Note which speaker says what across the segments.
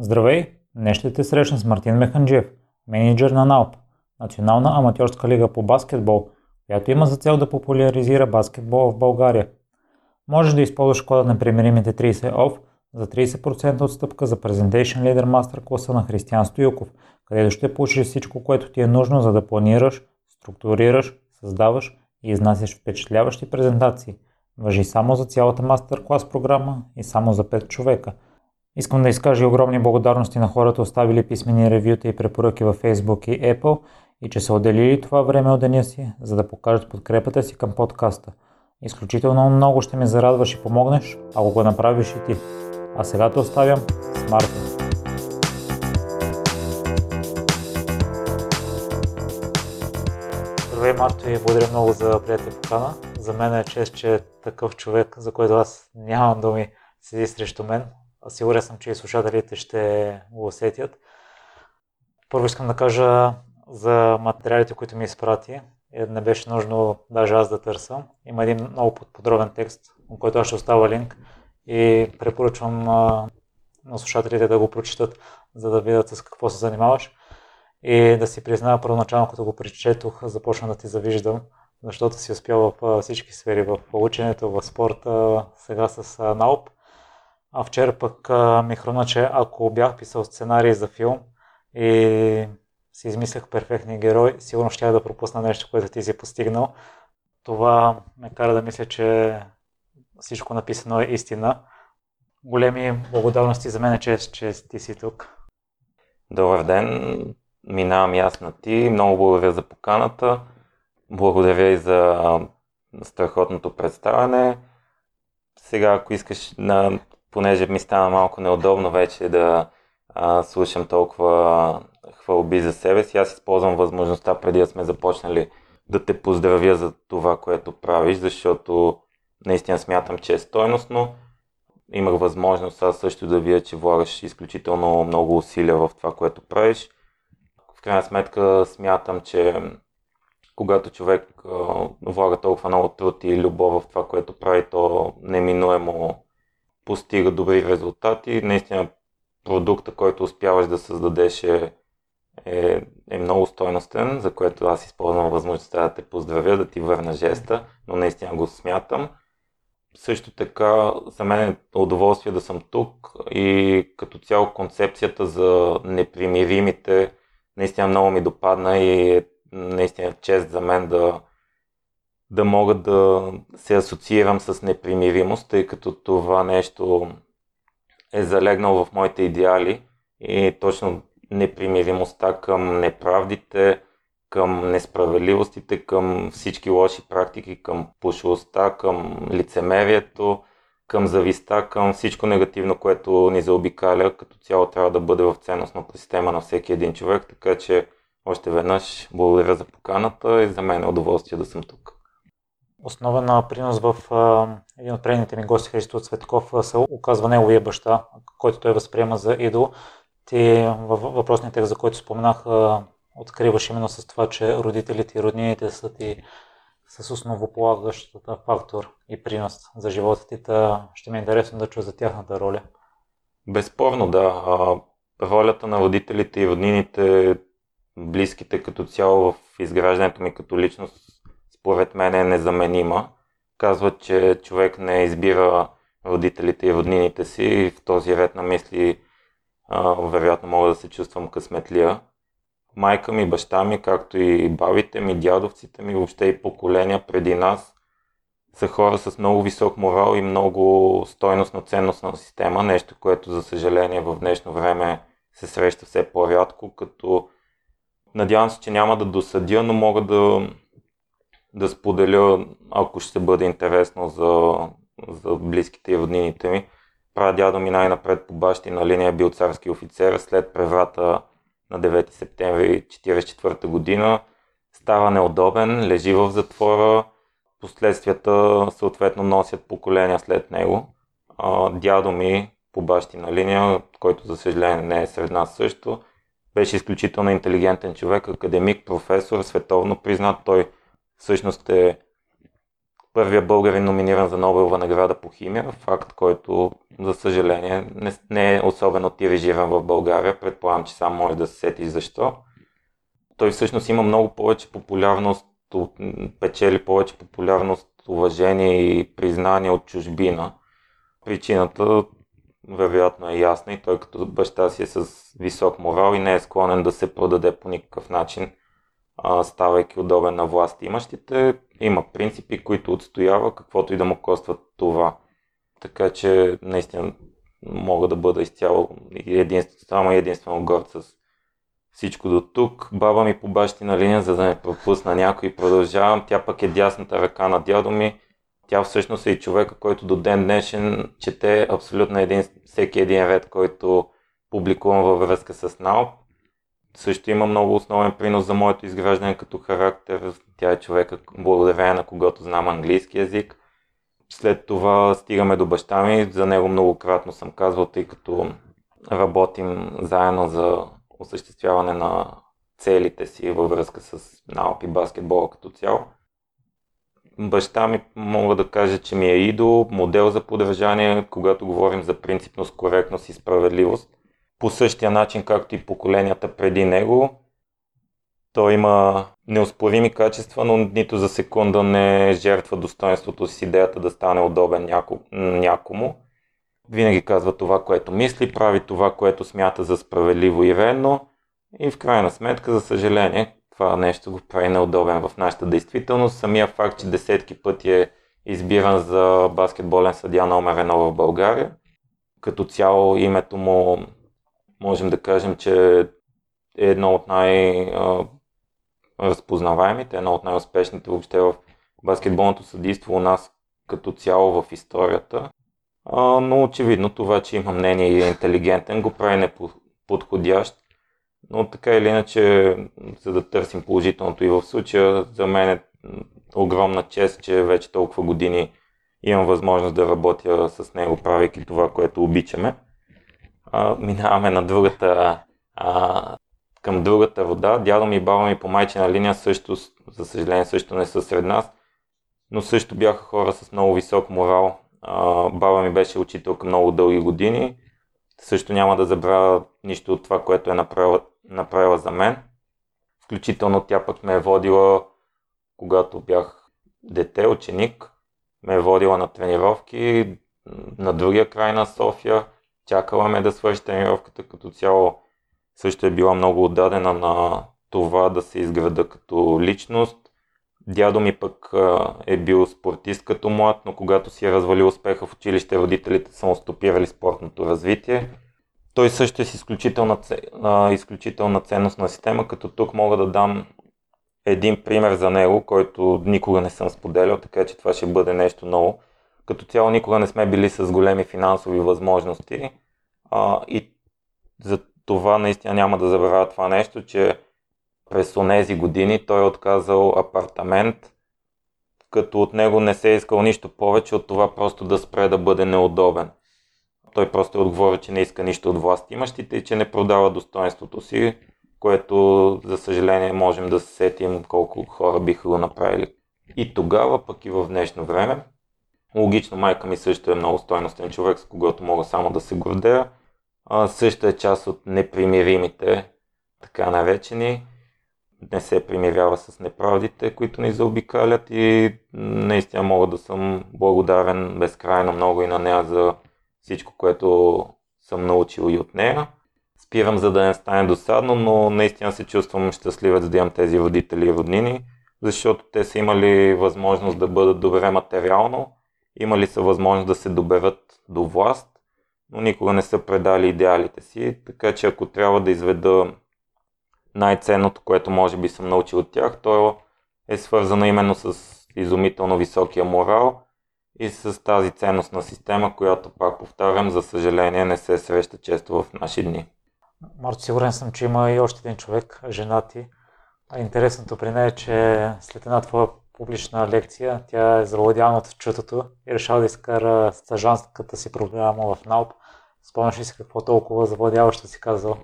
Speaker 1: Здравей! Днес ще те срещна с Мартин Механджиев, менеджер на НАЛП, Национална аматьорска лига по баскетбол, която има за цел да популяризира баскетбола в България. Можеш да използваш кода на примеримите 30 OFF за 30% отстъпка за Presentation Leader Master класа на Християн Стоюков, където ще получиш всичко, което ти е нужно за да планираш, структурираш, създаваш и изнасяш впечатляващи презентации. Въжи само за цялата мастер клас програма и само за 5 човека – Искам да изкажа огромни благодарности на хората, оставили писмени ревюта и препоръки във Facebook и Apple и че са отделили това време от деня си, за да покажат подкрепата си към подкаста. Изключително много ще ме зарадваш и помогнеш, ако го направиш и ти. А сега те оставям с Мартин. Здравей, Марто, и благодаря много за приятел покана. За мен е чест, че такъв човек, за който аз нямам думи, седи срещу мен Сигурен съм, че и слушателите ще го усетят. Първо искам да кажа за материалите, които ми изпрати. Е, не беше нужно даже аз да търсам. Има един много подробен текст, на който аз ще оставя линк и препоръчвам на слушателите да го прочитат, за да видят с какво се занимаваш. И да си призная, първоначално като го прочетох, започна да ти завиждам, защото си успял в всички сфери, в ученето, в спорта, сега с НАУП. А вчера пък ми хрумна, че ако бях писал сценарий за филм и си измислях перфектния герой, сигурно ще да пропусна нещо, което ти си постигнал. Това ме кара да мисля, че всичко написано е истина. Големи благодарности за мен, че, че ти си тук.
Speaker 2: Добър ден, минавам и аз ти. Много благодаря за поканата. Благодаря и за страхотното представяне. Сега, ако искаш на понеже ми стана малко неудобно вече да а, слушам толкова хвалби за себе си, аз използвам възможността преди да сме започнали да те поздравя за това, което правиш, защото наистина смятам, че е стойностно. Имах възможност аз също да видя, че влагаш изключително много усилия в това, което правиш. В крайна сметка смятам, че когато човек влага толкова много труд и любов в това, което прави, то неминуемо постига добри резултати. Наистина продукта, който успяваш да създадеш е, е, е много стойностен, за което аз използвам възможността да те поздравя, да ти върна жеста, но наистина го смятам. Също така, за мен е удоволствие да съм тук и като цяло концепцията за непримиримите наистина много ми допадна и е наистина чест за мен да, да мога да се асоциирам с непримиримост, тъй като това нещо е залегнало в моите идеали и точно непримиримостта към неправдите, към несправедливостите, към всички лоши практики, към пошлостта, към лицемерието, към зависта, към всичко негативно, което ни заобикаля, като цяло трябва да бъде в ценностната система на всеки един човек, така че още веднъж благодаря за поканата и за мен е удоволствие да съм тук
Speaker 1: основен принос в един от предните ми гости, Христо Цветков, се оказва неговия баща, който той възприема за идол. Ти във въпросния текст, за който споменах, откриваш именно с това, че родителите и роднините са ти с основополагащата фактор и принос за живота ти. Та ще ми е интересно да чуя за тяхната роля.
Speaker 2: Безспорно, да. Ролята на родителите и роднините, близките като цяло в изграждането ми като личност според мен е незаменима. Казват, че човек не избира родителите и роднините си и в този ред на мисли а, вероятно мога да се чувствам късметлия. Майка ми, баща ми, както и бабите ми, дядовците ми, въобще и поколения преди нас са хора с много висок морал и много стойностна ценностна система, нещо, което за съжаление в днешно време се среща все по-рядко, като надявам се, че няма да досъдя, но мога да да споделя, ако ще бъде интересно за, за близките и роднините ми. Прадядо ми най-напред по бащина линия бил царски офицер след преврата на 9 септември 1944 година. Става неудобен, лежи в затвора, последствията съответно носят поколения след него. Дядо ми по бащина линия, който за съжаление не е сред нас също, беше изключително интелигентен човек, академик, професор, световно признат. Той всъщност е първия българин номиниран за Нобелова награда по химия, факт, който за съжаление не, не е особено тирижиран в България. Предполагам, че сам може да се сети защо. Той всъщност има много повече популярност, печели повече популярност, уважение и признание от чужбина. Причината вероятно е ясна и той като баща си е с висок морал и не е склонен да се продаде по никакъв начин, ставайки удобен на власт имащите. Има принципи, които отстоява, каквото и да му коства това. Така че наистина мога да бъда изцяло единствено, само единствено горд с всичко до тук. Баба ми по бащина линия, за да не пропусна някой, продължавам. Тя пък е дясната ръка на дядо ми. Тя всъщност е и човека, който до ден днешен чете абсолютно един, всеки един ред, който публикувам във връзка с НАОП. Също има много основен принос за моето изграждане като характер. Тя е човека, благодарение на когото знам английски язик. След това стигаме до баща ми. За него многократно съм казвал, тъй като работим заедно за осъществяване на целите си във връзка с НАОП и баскетбола като цяло. Баща ми мога да кажа, че ми е идол, модел за поддържание, когато говорим за принципност, коректност и справедливост. По същия начин, както и поколенията преди него, той има неоспорими качества, но нито за секунда не жертва достоинството си идеята да стане удобен няко, някому. Винаги казва това, което мисли, прави това, което смята за справедливо и редно и в крайна сметка, за съжаление, това нещо го прави неудобен в нашата действителност. Самия факт, че десетки пъти е избиран за баскетболен съдя номер едно в България. Като цяло името му можем да кажем, че е едно от най- разпознаваемите, едно от най-успешните въобще в баскетболното съдийство у нас като цяло в историята. А, но очевидно това, че има мнение и е интелигентен, го прави неподходящ. Но така или иначе, за да търсим положителното и в случая, за мен е огромна чест, че вече толкова години имам възможност да работя с него, правейки това, което обичаме. А, минаваме на другата, а, към другата вода. Дядо ми и баба ми по майчина линия също, за съжаление, също не са сред нас, но също бяха хора с много висок морал. А, баба ми беше учителка много дълги години. Също няма да забравя нищо от това, което е направила, направила за мен. Включително тя пък ме е водила, когато бях дете, ученик, ме е водила на тренировки на другия край на София. Чакала ме да свърши тренировката като цяло. Също е била много отдадена на това да се изграда като личност. Дядо ми пък е бил спортист като млад, но когато си е развалил успеха в училище, родителите са му стопирали спортното развитие. Той също е с изключителна, изключителна ценностна система, като тук мога да дам един пример за него, който никога не съм споделял, така че това ще бъде нещо ново. Като цяло никога не сме били с големи финансови възможности а, и за това наистина няма да забравя това нещо, че през онези години той е отказал апартамент, като от него не се е искал нищо повече от това просто да спре да бъде неудобен. Той просто е отговори, че не иска нищо от власт имащите и че не продава достоинството си, което за съжаление можем да се сетим колко хора биха го направили. И тогава, пък и в днешно време, логично майка ми също е много стойностен човек, с когото мога само да се гордея. Също е част от непримиримите, така наречени. Не се примирява с неправдите, които ни заобикалят и наистина мога да съм благодарен безкрайно много и на нея за всичко, което съм научил и от нея. Спирам, за да не стане досадно, но наистина се чувствам щастливец да имам тези родители и роднини, защото те са имали възможност да бъдат добре материално, имали са възможност да се доберат до власт, но никога не са предали идеалите си, така че ако трябва да изведа най-ценното, което може би съм научил от тях, то е свързано именно с изумително високия морал и с тази ценностна система, която, пак повтарям, за съжаление не се среща често в наши дни.
Speaker 1: Марто, сигурен съм, че има и още един човек, жена ти. Интересното при нея е, че след една твоя публична лекция, тя е завладяна от чутото и решава да изкара стажанската си програма в НАУП. Спомняш ли си какво толкова завладяващо си казал?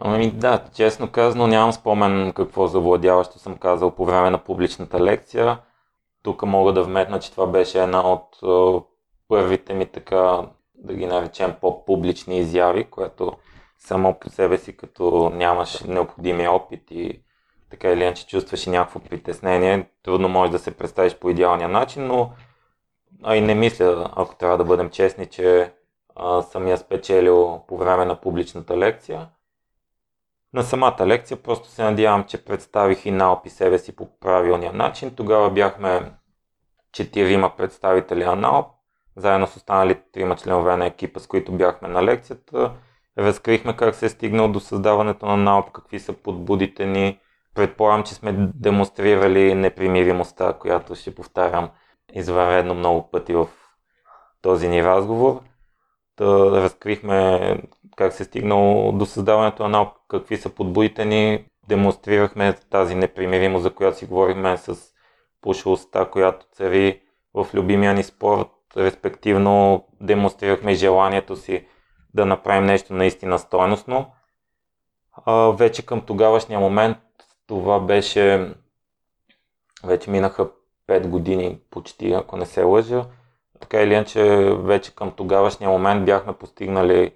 Speaker 2: Ами да, честно казано нямам спомен какво завладяващо съм казал по време на публичната лекция. тук мога да вметна, че това беше една от първите ми така, да ги наречем по-публични изяви, което само по себе си, като нямаш необходимия опит и така или иначе чувстваш и някакво притеснение, трудно можеш да се представиш по идеалния начин, но а и не мисля, ако трябва да бъдем честни, че а, съм я спечелил по време на публичната лекция. На самата лекция просто се надявам, че представих и наопи себе си по правилния начин. Тогава бяхме четирима представители на НАОП, заедно с останалите трима членове на екипа, с които бяхме на лекцията. Разкрихме как се е стигнал до създаването на НАОП, какви са подбудите ни. Предполагам, че сме демонстрирали непримиримостта, която ще повтарям извънредно много пъти в този ни разговор. Та разкрихме как се е стигнал до създаването на НАОП, какви са подбудите ни. Демонстрирахме тази непримиримост, за която си говорихме с пошлостта, която цари в любимия ни спорт, респективно демонстрирахме желанието си да направим нещо наистина стойностно. А, вече към тогавашния момент това беше, вече минаха 5 години почти, ако не се лъжа. Така или иначе, вече към тогавашния момент бяхме постигнали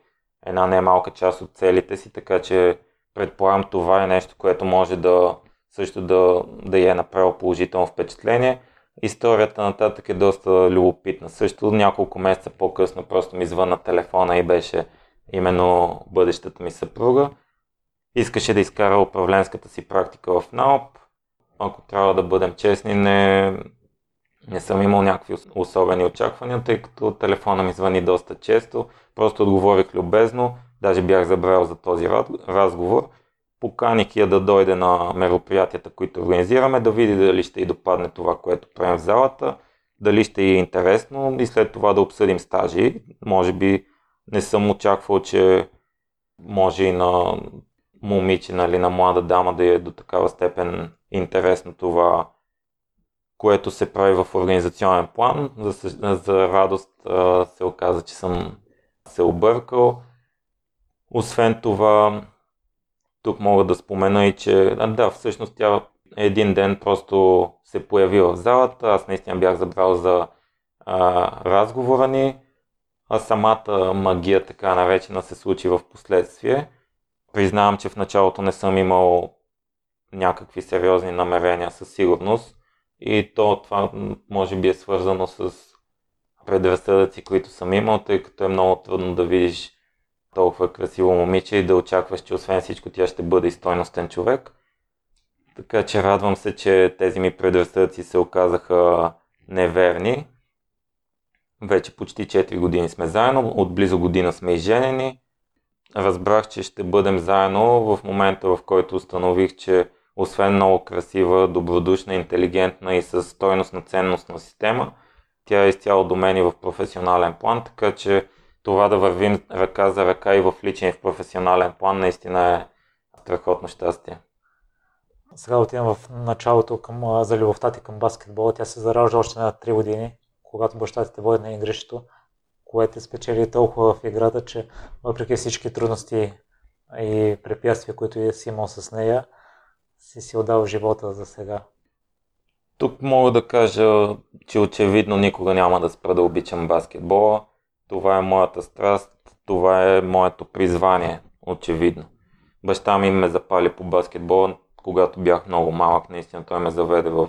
Speaker 2: една немалка част от целите си, така че предполагам това е нещо, което може да също да, да я е направил положително впечатление. Историята нататък е доста любопитна. Също няколко месеца по-късно просто ми звъна телефона и беше именно бъдещата ми съпруга. Искаше да изкара управленската си практика в НАОП. Ако трябва да бъдем честни, не, не съм имал някакви особени очаквания, тъй като телефона ми звъни доста често. Просто отговорих любезно, даже бях забрал за този разговор – поканих я да дойде на мероприятията, които организираме, да види дали ще й допадне това, което правим в залата, дали ще й е интересно и след това да обсъдим стажи. Може би не съм очаквал, че може и на момиче, нали, на млада дама да е до такава степен интересно това, което се прави в организационен план. За, за радост се оказа, че съм се объркал. Освен това, тук мога да спомена и, че а, да, всъщност тя един ден просто се появи в залата. Аз наистина бях забрал за а, разговора ни, а самата магия, така наречена, се случи в последствие. Признавам, че в началото не съм имал някакви сериозни намерения със сигурност и то това може би е свързано с предразсъдъци, които съм имал, тъй като е много трудно да видиш толкова красиво момиче и да очакваш, че освен всичко тя ще бъде и стойностен човек. Така че радвам се, че тези ми предразсъдъци се оказаха неверни. Вече почти 4 години сме заедно, от близо година сме изженени. Разбрах, че ще бъдем заедно в момента, в който установих, че освен много красива, добродушна, интелигентна и с стойностна ценностна система, тя е изцяло до мен и в професионален план, така че това да вървим ръка за ръка и в личен и в професионален план наистина е страхотно щастие.
Speaker 1: Сега отивам в началото към, за любовта ти към баскетбола. Тя се заражда още на 3 години, когато баща ти те води на игрището, което спечели толкова в играта, че въпреки всички трудности и препятствия, които си имал с нея, си си отдал живота за сега.
Speaker 2: Тук мога да кажа, че очевидно никога няма да спра да обичам баскетбола това е моята страст, това е моето призвание, очевидно. Баща ми ме запали по баскетбол, когато бях много малък, наистина той ме заведе в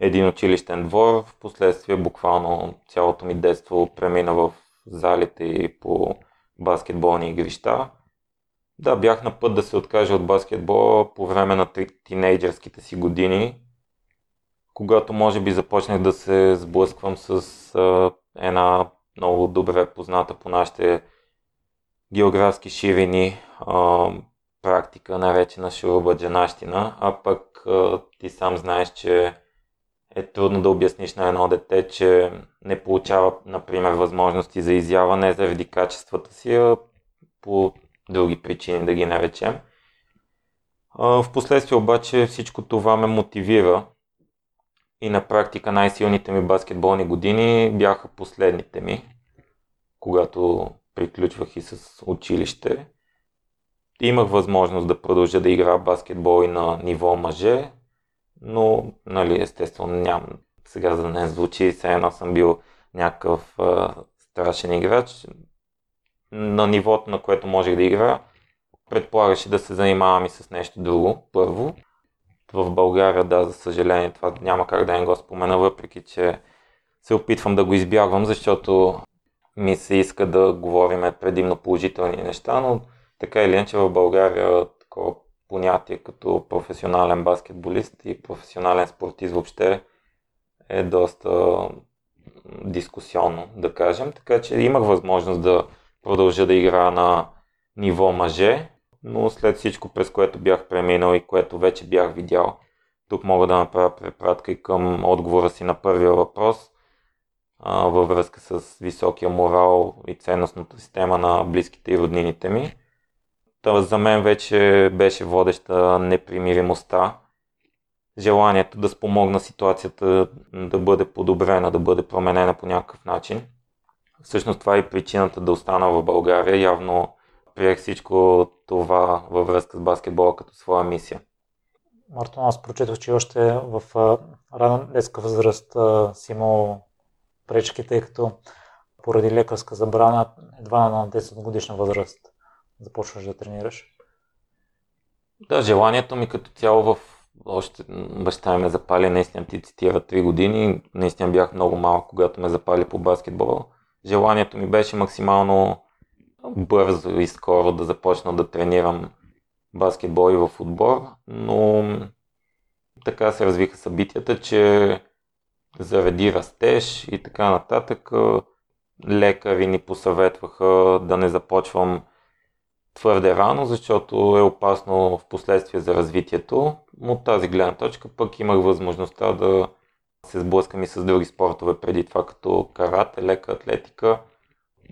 Speaker 2: един училищен двор, в последствие буквално цялото ми детство премина в залите и по баскетболни игрища. Да, бях на път да се откажа от баскетбола по време на тинейджерските си години, когато може би започнах да се сблъсквам с а, една много добре позната по нашите географски ширини а, практика, наречена шурубаджанащина, а пък а, ти сам знаеш, че е трудно да обясниш на едно дете, че не получава, например, възможности за изява не заради качествата си, а по други причини да ги наречем. В последствие обаче всичко това ме мотивира и на практика най-силните ми баскетболни години бяха последните ми, когато приключвах и с училище. Имах възможност да продължа да играя баскетбол и на ниво мъже, но нали, естествено ням, сега за да не звучи, все едно съм бил някакъв а, страшен играч. На нивото, на което можех да играя, предполагаше да се занимавам и с нещо друго, първо. В България, да, за съжаление, това няма как да не го спомена, въпреки че се опитвам да го избягвам, защото ми се иска да говорим предимно положителни неща, но така или иначе в България такова понятие като професионален баскетболист и професионален спортист въобще е доста дискусионно, да кажем. Така че имах възможност да продължа да играя на ниво мъже, но след всичко, през което бях преминал и което вече бях видял, тук мога да направя препратка и към отговора си на първия въпрос а, във връзка с високия морал и ценностната система на близките и роднините ми. Та за мен вече беше водеща непримиримостта, желанието да спомогна ситуацията да бъде подобрена, да бъде променена по някакъв начин. Всъщност това е и причината да остана в България. Явно приех всичко това във връзка с баскетбола като своя мисия.
Speaker 1: Мартон, аз прочетох, че още в рана детска възраст си имал пречки, тъй като поради лекарска забрана едва на 10 годишна възраст започваш да тренираш?
Speaker 2: Да, желанието ми като цяло в още баща ме запали, наистина ти цитира 3 години, наистина бях много малък, когато ме запали по баскетбол. Желанието ми беше максимално бързо и скоро да започна да тренирам баскетбол и в отбор, но така се развиха събитията, че заради растеж и така нататък, лекари ни посъветваха да не започвам твърде рано, защото е опасно в последствие за развитието. От тази гледна точка пък имах възможността да се сблъскам и с други спортове преди това, като карате, лека атлетика,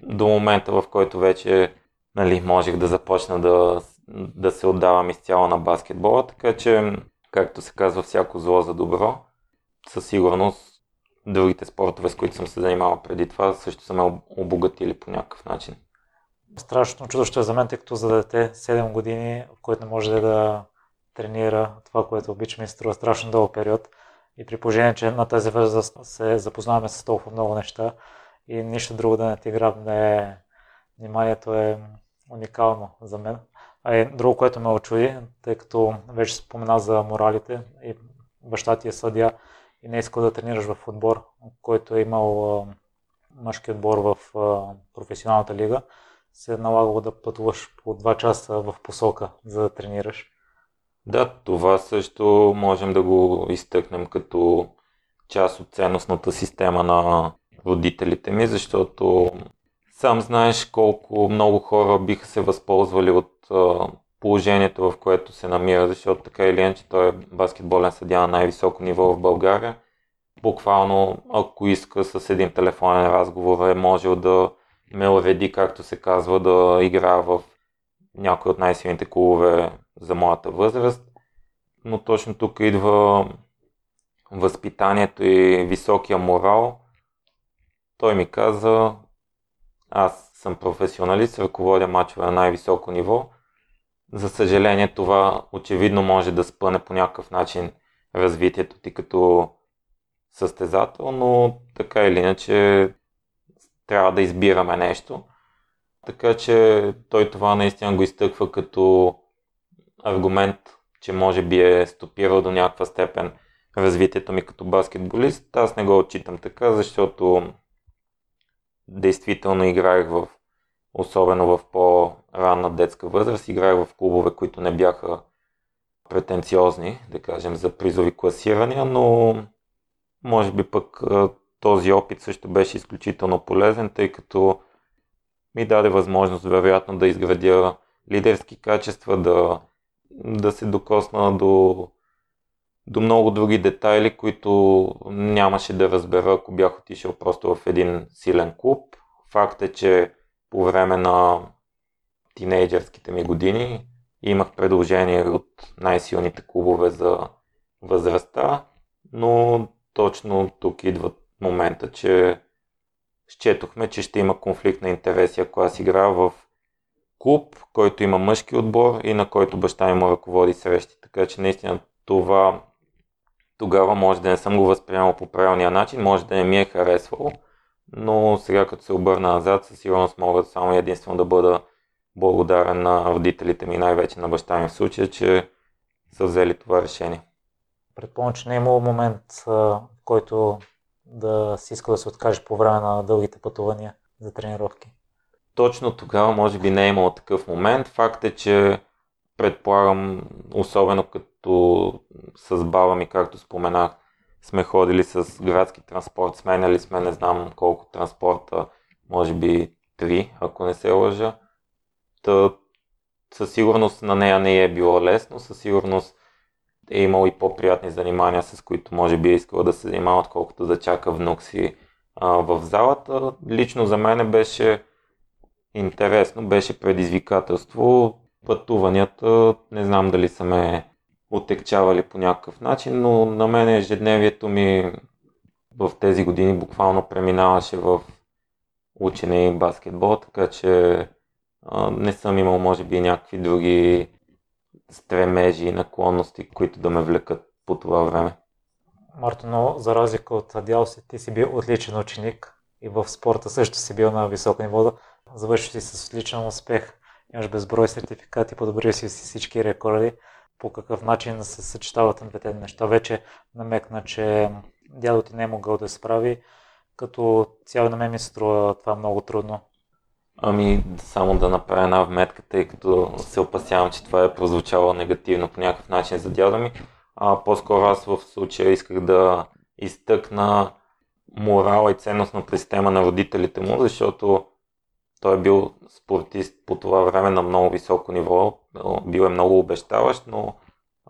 Speaker 2: до момента в който вече нали, можех да започна да, да се отдавам изцяло на баскетбола, така че, както се казва, всяко зло за добро. Със сигурност другите спортове, с които съм се занимавал преди това, също са ме обогатили по някакъв начин.
Speaker 1: Страшно чудо е за мен, тъй като за дете 7 години, в който не може да тренира това, което обичаме, се струва страшно дълъг период. И при положение, че на тази възраст се запознаваме с толкова много неща и нищо друго да не ти грабне вниманието е уникално за мен. А и друго, което ме очуди, тъй като вече спомена за моралите и баща ти е съдя и не е иска да тренираш в отбор, който е имал мъжки отбор в професионалната лига се е налагало да пътуваш по 2 часа в посока, за да тренираш.
Speaker 2: Да, това също можем да го изтъкнем като част от ценностната система на родителите ми, защото сам знаеш колко много хора биха се възползвали от положението, в което се намира, защото така или иначе той е баскетболен съдя на най-високо ниво в България. Буквално, ако иска с един телефонен разговор, е можел да ме уреди, както се казва, да играя в някои от най-силните клубове за моята възраст. Но точно тук идва възпитанието и високия морал. Той ми каза, аз съм професионалист, ръководя мачове на най-високо ниво. За съжаление това очевидно може да спъне по някакъв начин развитието ти като състезател, но така или иначе трябва да избираме нещо. Така че той това наистина го изтъква като аргумент, че може би е стопирал до някаква степен развитието ми като баскетболист. Аз не го отчитам така, защото действително играех в, особено в по-ранна детска възраст, играех в клубове, които не бяха претенциозни, да кажем, за призови класирания, но може би пък този опит също беше изключително полезен, тъй като ми даде възможност, вероятно, да изградя лидерски качества, да, да се докосна до, до много други детайли, които нямаше да разбера, ако бях отишъл просто в един силен клуб. Факт е, че по време на тинейджерските ми години имах предложение от най-силните клубове за възрастта, но точно тук идват момента, че счетохме, че ще има конфликт на интереси, ако аз играя в клуб, който има мъжки отбор и на който баща ми му ръководи срещи. Така че наистина това, тогава може да не съм го възприемал по правилния начин, може да не ми е харесвал, но сега като се обърна назад, със сигурност мога само единствено да бъда благодарен на родителите ми, най-вече на баща ми в случая, че са взели това решение.
Speaker 1: Предполагам, че не е имало момент, в който да си иска да се откаже по време на дългите пътувания за тренировки.
Speaker 2: Точно тогава може би не е имало такъв момент. Факт е, че предполагам, особено като с баба ми, както споменах, сме ходили с градски транспорт, сменяли сме не знам колко транспорта, може би три, ако не се лъжа. Та, със сигурност на нея не е било лесно, със сигурност е имал и по-приятни занимания, с които може би е искала да се занимава, отколкото да чака внук си а, в залата. Лично за мен беше интересно, беше предизвикателство. Пътуванията, не знам дали са ме отекчавали по някакъв начин, но на мен ежедневието ми в тези години буквално преминаваше в учене и баскетбол, така че а, не съм имал може би някакви други стремежи и наклонности, които да ме влекат по това време.
Speaker 1: Марто, но за разлика от дял си, ти си бил отличен ученик и в спорта също си бил на високо ниво. Завърши си с отличен успех, имаш безброй сертификати, подобрил си всички рекорди. По какъв начин се съчетават на двете неща? Вече намекна, че дядо ти не е могъл да се справи. Като цяло на мен ми се струва това много трудно.
Speaker 2: Ами, само да направя една вметка, тъй като се опасявам, че това е прозвучало негативно по някакъв начин за дядо ми. А, по-скоро аз в случая исках да изтъкна морала и ценностната система на родителите му, защото той е бил спортист по това време на много високо ниво, бил е много обещаващ, но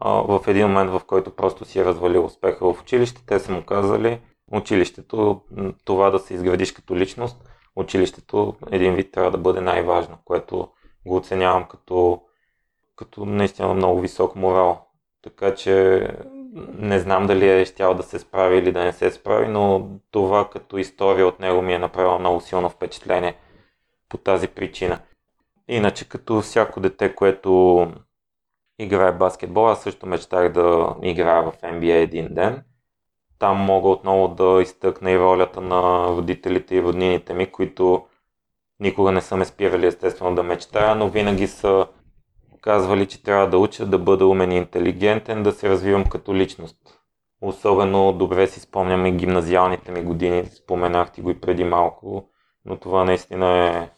Speaker 2: а, в един момент, в който просто си е развалил успеха в училище, те са му казали, училището, това да се изградиш като личност, училището един вид трябва да бъде най-важно, което го оценявам като, като наистина много висок морал. Така че не знам дали е щял да се справи или да не се справи, но това като история от него ми е направило много силно впечатление по тази причина. Иначе като всяко дете, което играе баскетбол, аз също мечтах да играя в NBA един ден. Там мога отново да изтъкна и ролята на родителите и роднините ми, които никога не са ме спирали естествено да мечтая, но винаги са казвали, че трябва да уча да бъда умен и интелигентен, да се развивам като личност. Особено добре си спомням и гимназиалните ми години, споменах ти го и преди малко, но това наистина е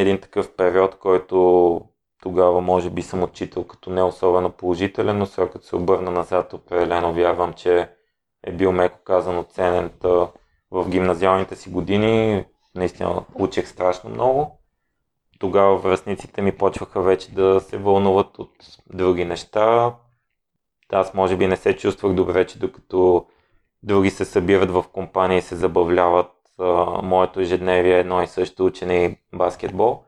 Speaker 2: един такъв период, който тогава може би съм отчитал като не особено положителен, но сега като се обърна назад, определено вярвам, че е бил меко казано ценен. В гимназиалните си години наистина учех страшно много. Тогава връзниците ми почваха вече да се вълнуват от други неща. Аз може би не се чувствах добре, че докато други се събират в компания и се забавляват, моето ежедневие е едно и също учене и баскетбол.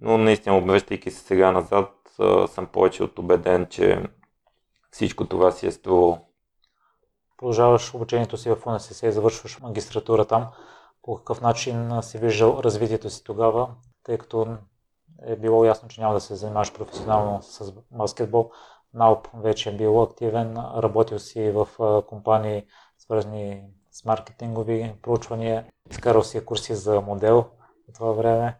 Speaker 2: Но наистина, обръщайки се сега назад, съм повече от убеден, че всичко това си е струвало.
Speaker 1: Продължаваш обучението си в УНСС и завършваш магистратура там. По какъв начин си виждал развитието си тогава, тъй като е било ясно, че няма да се занимаваш професионално с баскетбол. НАУП вече е бил активен, работил си в компании, свързани с маркетингови проучвания, изкарал си курси за модел в това време.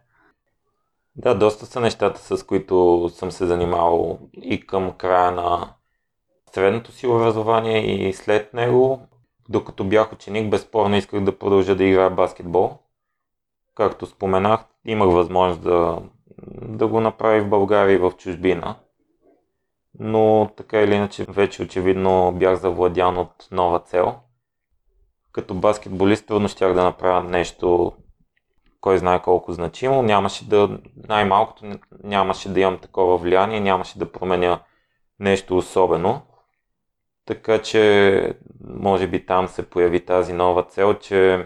Speaker 2: Да, доста са нещата, с които съм се занимавал и към края на средното си образование и след него. Докато бях ученик, безспорно исках да продължа да играя баскетбол. Както споменах, имах възможност да, да го направя в България и в чужбина. Но така или иначе вече очевидно бях завладян от нова цел. Като баскетболист трудно щях да направя нещо кой знае колко значимо. Нямаше да, най-малкото нямаше да имам такова влияние, нямаше да променя нещо особено. Така че, може би там се появи тази нова цел, че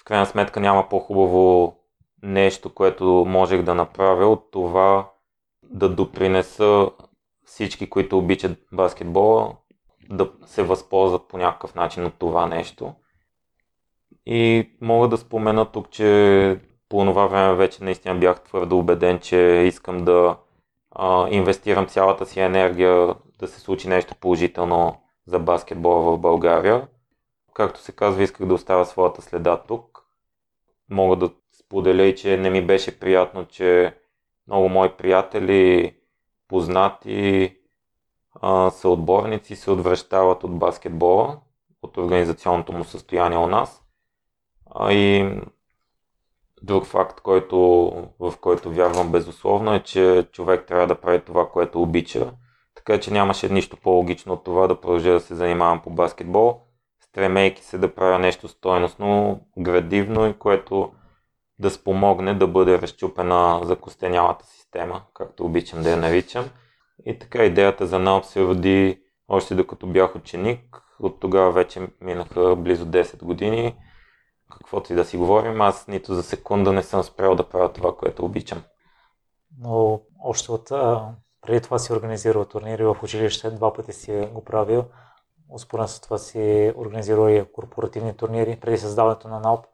Speaker 2: в крайна сметка няма по-хубаво нещо, което можех да направя от това да допринеса всички, които обичат баскетбола, да се възползват по някакъв начин от това нещо. И мога да спомена тук, че по това време вече наистина бях твърдо убеден, че искам да а, инвестирам цялата си енергия да се случи нещо положително за баскетбола в България. Както се казва, исках да оставя своята следа тук. Мога да споделя и, че не ми беше приятно, че много мои приятели, познати, са отборници, се отвръщават от баскетбола, от организационното му състояние у нас. А и друг факт, който, в който вярвам безусловно е, че човек трябва да прави това, което обича. Така че нямаше нищо по-логично от това да продължа да се занимавам по баскетбол, стремейки се да правя нещо стойностно, градивно и което да спомогне да бъде разчупена закостенялата система, както обичам да я наричам. И така идеята за НАОП се роди още докато бях ученик. От тогава вече минаха близо 10 години. Каквото и да си говорим, аз нито за секунда не съм спрял да правя това, което обичам.
Speaker 1: Но още от преди това си организирал турнири в училище, два пъти си го правил. Успорен с това си организирал и корпоративни турнири преди създаването на НАОП.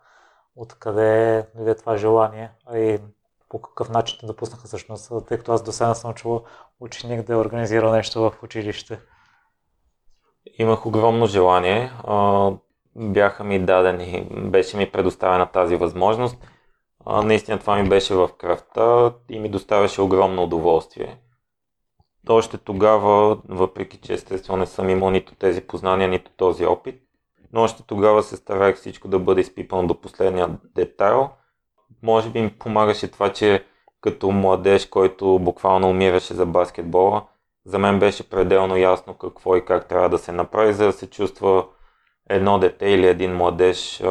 Speaker 1: Откъде дойде това желание, и по какъв начин те допуснаха всъщност, тъй като аз до сега съм чувал ученик да е организира нещо в училище.
Speaker 2: Имах огромно желание. Бяха ми дадени, беше ми предоставена тази възможност. Наистина това ми беше в кръвта и ми доставяше огромно удоволствие. Още тогава, въпреки че естествено не съм имал нито тези познания, нито този опит, но още тогава се старах всичко да бъде изпипано до последния детайл. Може би ми помагаше това, че като младеж, който буквално умираше за баскетбола, за мен беше пределно ясно какво и как трябва да се направи, за да се чувства едно дете или един младеж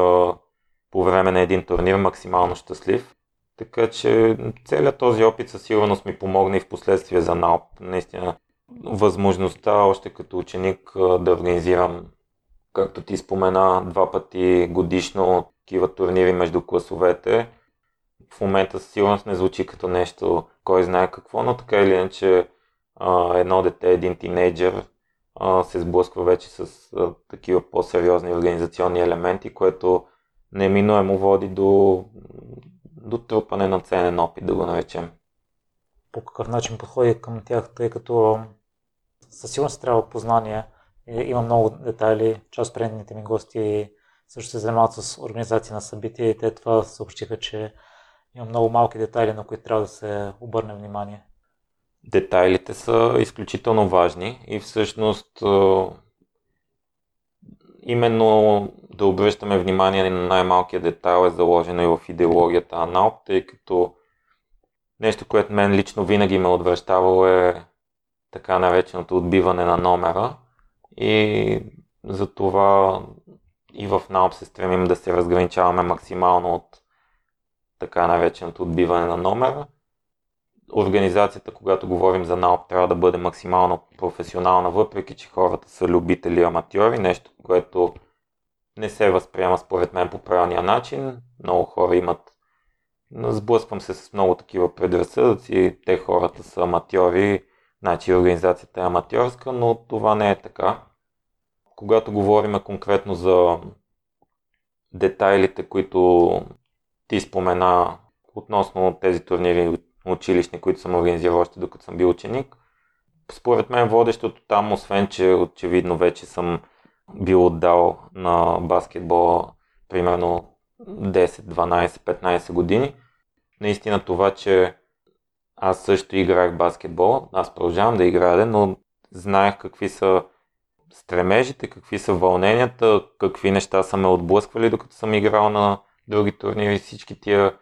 Speaker 2: по време на един турнир максимално щастлив. Така че целият този опит със сигурност ми помогна и в последствие за НАОП. Наистина възможността още като ученик да организирам, както ти спомена, два пъти годишно такива турнири между класовете. В момента със сигурност не звучи като нещо, кой знае какво, но така или иначе едно дете, един тинейджър се сблъсква вече с такива по-сериозни организационни елементи, което неминуемо води до до трупане на ценен опит, да го наречем.
Speaker 1: По какъв начин подходи към тях, тъй като със сигурност трябва познание. Има много детайли. Част от предните ми гости също се занимават с организация на събития и те това съобщиха, че има много малки детайли, на които трябва да се обърне внимание.
Speaker 2: Детайлите са изключително важни и всъщност именно да обръщаме внимание на най-малкия детайл е заложено и в идеологията на тъй като нещо, което мен лично винаги ме отвръщавало е така нареченото отбиване на номера. И за това и в НАОП се стремим да се разграничаваме максимално от така нареченото отбиване на номера. Организацията, когато говорим за НАОП, трябва да бъде максимално професионална, въпреки че хората са любители аматьори, нещо, което не се възприема според мен по правилния начин. Много хора имат Сблъсквам се с много такива предразсъдъци, те хората са аматьори, значи организацията е аматьорска, но това не е така. Когато говорим конкретно за детайлите, които ти спомена относно тези турнири училищни, които съм организирал още докато съм бил ученик. Според мен водещото там, освен че очевидно вече съм бил отдал на баскетбола примерно 10, 12, 15 години, наистина това, че аз също играх баскетбол, аз продължавам да играя, но знаех какви са стремежите, какви са вълненията, какви неща са ме отблъсквали, докато съм играл на други турнири, всички тия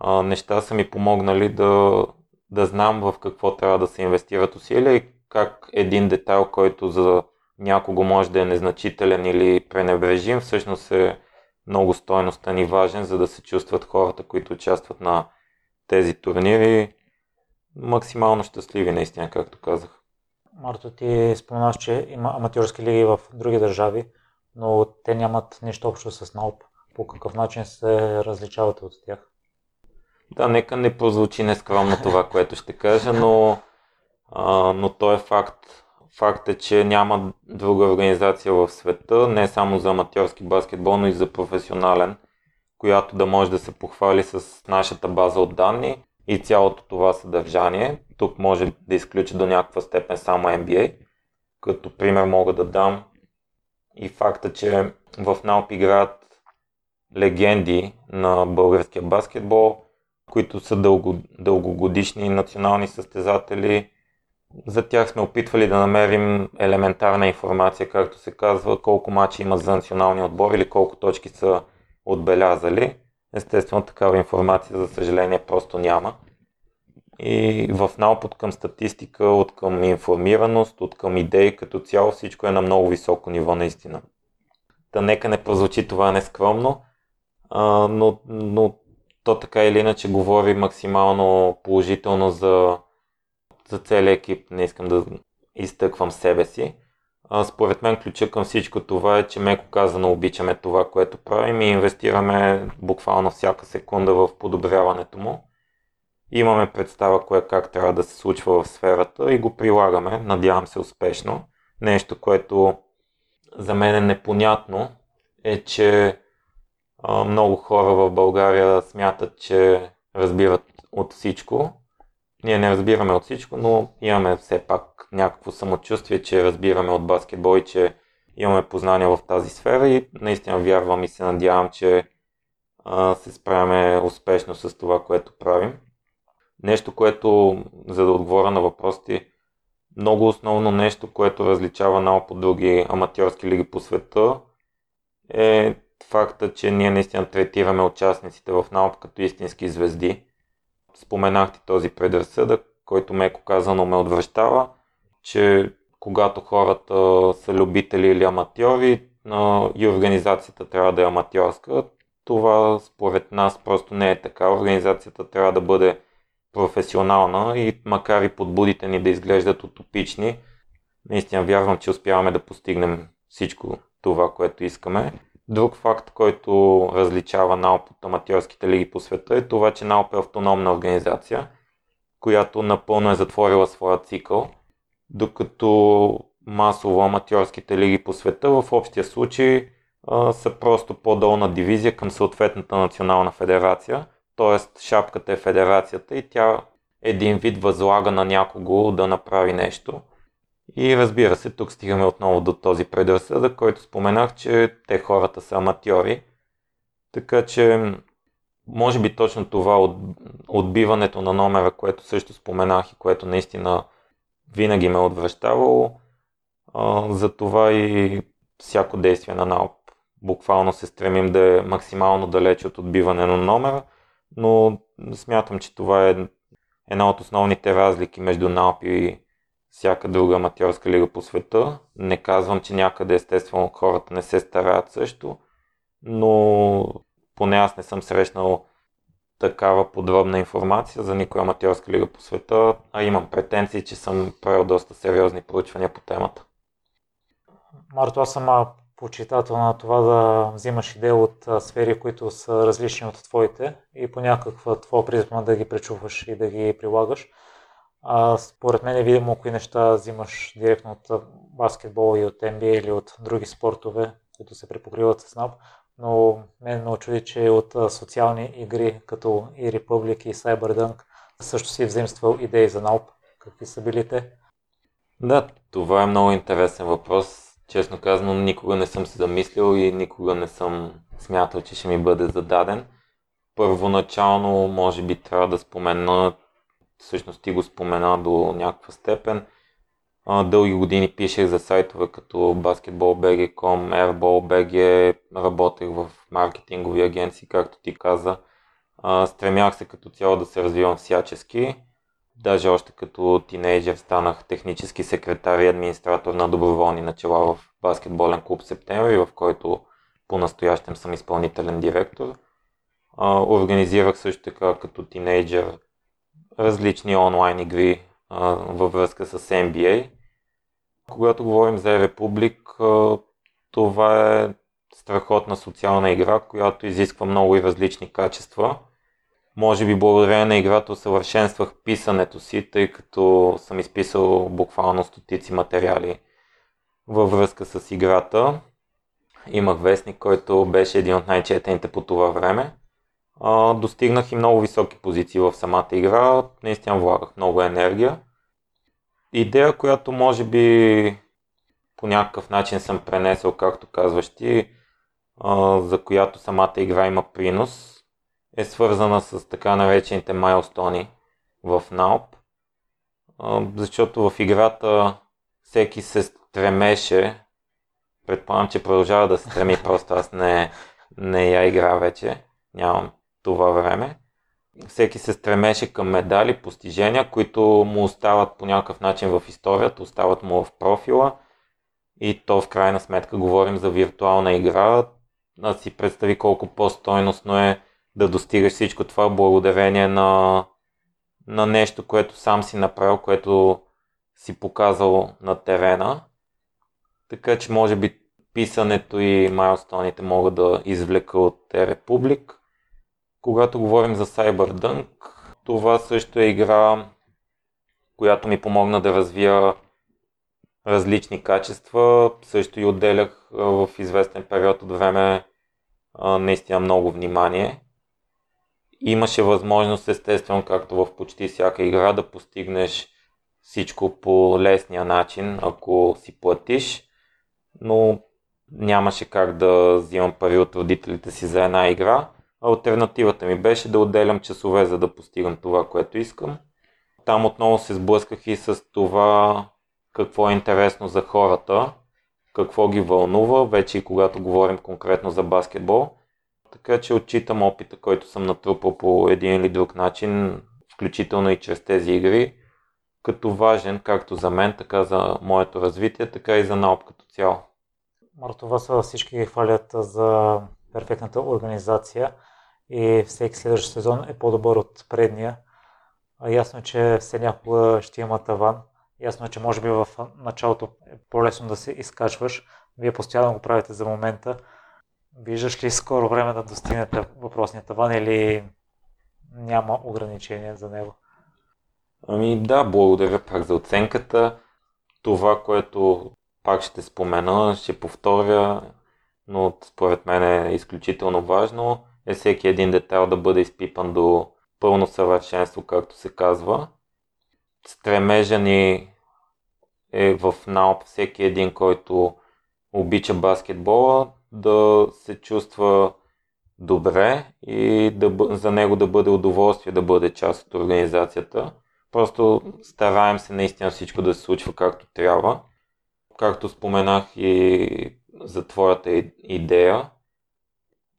Speaker 2: а, неща са ми помогнали да, да знам в какво трябва да се инвестират усилия и как един детайл, който за някого може да е незначителен или пренебрежим, всъщност е много стойностен и важен, за да се чувстват хората, които участват на тези турнири максимално щастливи, наистина, както казах.
Speaker 1: Марто, ти споменаш, че има аматьорски лиги в други държави, но те нямат нищо общо с НАОП. По какъв начин се различавате от тях?
Speaker 2: Да, нека не прозвучи нескромно това, което ще кажа, но, а, но то е факт. Факт е, че няма друга организация в света, не само за аматьорски баскетбол, но и за професионален, която да може да се похвали с нашата база от данни и цялото това съдържание. Тук може да изключи до някаква степен само NBA, Като пример мога да дам и факта, че в НАОП играят легенди на българския баскетбол, които са дълго, дългогодишни национални състезатели. За тях сме опитвали да намерим елементарна информация, както се казва, колко мачи има за националния отбор или колко точки са отбелязали. Естествено, такава информация, за съжаление, просто няма. И в НАОП от към статистика, от към информираност, от към идеи като цяло всичко е на много високо ниво наистина. Та нека не прозвучи това нескромно, а, но, но то така или иначе говори максимално положително за, за целия екип. Не искам да изтъквам себе си. А, според мен ключа към всичко това е, че меко казано обичаме това, което правим и инвестираме буквално всяка секунда в подобряването му. Имаме представа кое как трябва да се случва в сферата и го прилагаме, надявам се успешно. Нещо, което за мен е непонятно, е, че а, много хора в България смятат, че разбират от всичко. Ние не разбираме от всичко, но имаме все пак някакво самочувствие, че разбираме от баскетбол и че имаме познания в тази сфера и наистина вярвам и се надявам, че а, се справяме успешно с това, което правим. Нещо, което, за да отговоря на въпросите, много основно нещо, което различава НАО по други аматьорски лиги по света, е факта, че ние наистина третираме участниците в НАОП като истински звезди. Споменахте този предразсъдък, който меко казано ме отвръщава, че когато хората са любители или аматьори и организацията трябва да е аматьорска, това според нас просто не е така. Организацията трябва да бъде професионална и макар и подбудите ни да изглеждат утопични, наистина вярвам, че успяваме да постигнем всичко това, което искаме. Друг факт, който различава НАОП от аматьорските лиги по света е това, че НАОП е автономна организация, която напълно е затворила своя цикъл, докато масово аматьорските лиги по света в общия случай а, са просто по-долна дивизия към съответната национална федерация, т.е. шапката е федерацията и тя един вид възлага на някого да направи нещо – и разбира се, тук стигаме отново до този предразсъдък, който споменах, че те хората са аматьори. Така че, може би точно това от, отбиването на номера, което също споменах и което наистина винаги ме е отвръщавало, за това и всяко действие на НАОП буквално се стремим да е максимално далеч от отбиване на номера, но смятам, че това е една от основните разлики между НАОП и всяка друга аматьорска лига по света. Не казвам, че някъде естествено хората не се стараят също, но поне аз не съм срещнал такава подробна информация за никоя аматьорска лига по света, а имам претенции, че съм правил доста сериозни проучвания по темата.
Speaker 1: Марто, аз съм почитател на това да взимаш идеи от сфери, които са различни от твоите и по някаква твоя призма да ги пречуваш и да ги прилагаш. А, според мен е видимо кои неща взимаш директно от баскетбол и от NBA или от други спортове, които се препокриват с НАП, но мен ме очуди, че от социални игри, като и Republic и Cyberdunk, също си взаимствал идеи за НАУП. Какви са били те?
Speaker 2: Да, това е много интересен въпрос. Честно казано, никога не съм се замислил и никога не съм смятал, че ще ми бъде зададен. Първоначално, може би, трябва да спомена, всъщност ти го спомена до някаква степен. Дълги години пишех за сайтове като basketball.bg.com, airball.bg, работех в маркетингови агенции, както ти каза. Стремях се като цяло да се развивам всячески. Даже още като тинейджер станах технически секретар и администратор на доброволни начала в баскетболен клуб Септември, в който по-настоящем съм изпълнителен директор. Организирах също така като тинейджер различни онлайн игри а, във връзка с NBA. Когато говорим за Републик, това е страхотна социална игра, която изисква много и различни качества. Може би благодарение на играта усъвършенствах писането си, тъй като съм изписал буквално стотици материали във връзка с играта. Имах вестник, който беше един от най-четените по това време достигнах и много високи позиции в самата игра. Наистина влагах много енергия. Идея, която може би по някакъв начин съм пренесъл, както казваш ти, за която самата игра има принос, е свързана с така наречените майлстони в НАОП. Защото в играта всеки се стремеше, предполагам, че продължава да се стреми, просто аз не, не я игра вече, нямам това време. Всеки се стремеше към медали, постижения, които му остават по някакъв начин в историята, остават му в профила и то в крайна сметка говорим за виртуална игра. Да си представи колко по-стойностно е да достигаш всичко това благодарение на, на нещо, което сам си направил, което си показал на терена. Така че може би писането и майлстоните могат да извлека от Републик. Когато говорим за Cyberdunk, това също е игра, която ми помогна да развия различни качества. Също и отделях в известен период от време наистина много внимание. Имаше възможност, естествено, както в почти всяка игра, да постигнеш всичко по лесния начин, ако си платиш, но нямаше как да взимам пари от родителите си за една игра. Альтернативата ми беше да отделям часове, за да постигам това, което искам. Там отново се сблъсках и с това какво е интересно за хората, какво ги вълнува, вече и когато говорим конкретно за баскетбол. Така че отчитам опита, който съм натрупал по един или друг начин, включително и чрез тези игри, като важен както за мен, така за моето развитие, така и за наук като цяло.
Speaker 1: Марто, вас всички ги хвалят за перфектната организация и всеки следващ сезон е по-добър от предния. Ясно е, че все някога ще има таван. Ясно е, че може би в началото е по-лесно да се изкачваш. Вие постоянно го правите за момента. Виждаш ли скоро време да достигнете въпросния таван или няма ограничения за него?
Speaker 2: Ами да, благодаря пак за оценката. Това, което пак ще спомена, ще повторя, но според мен е изключително важно, е всеки един детайл да бъде изпипан до пълно съвършенство, както се казва. Стремежа ни е в НАОП всеки един, който обича баскетбола, да се чувства добре и да, за него да бъде удоволствие да бъде част от организацията. Просто стараем се наистина всичко да се случва както трябва. Както споменах и за твоята идея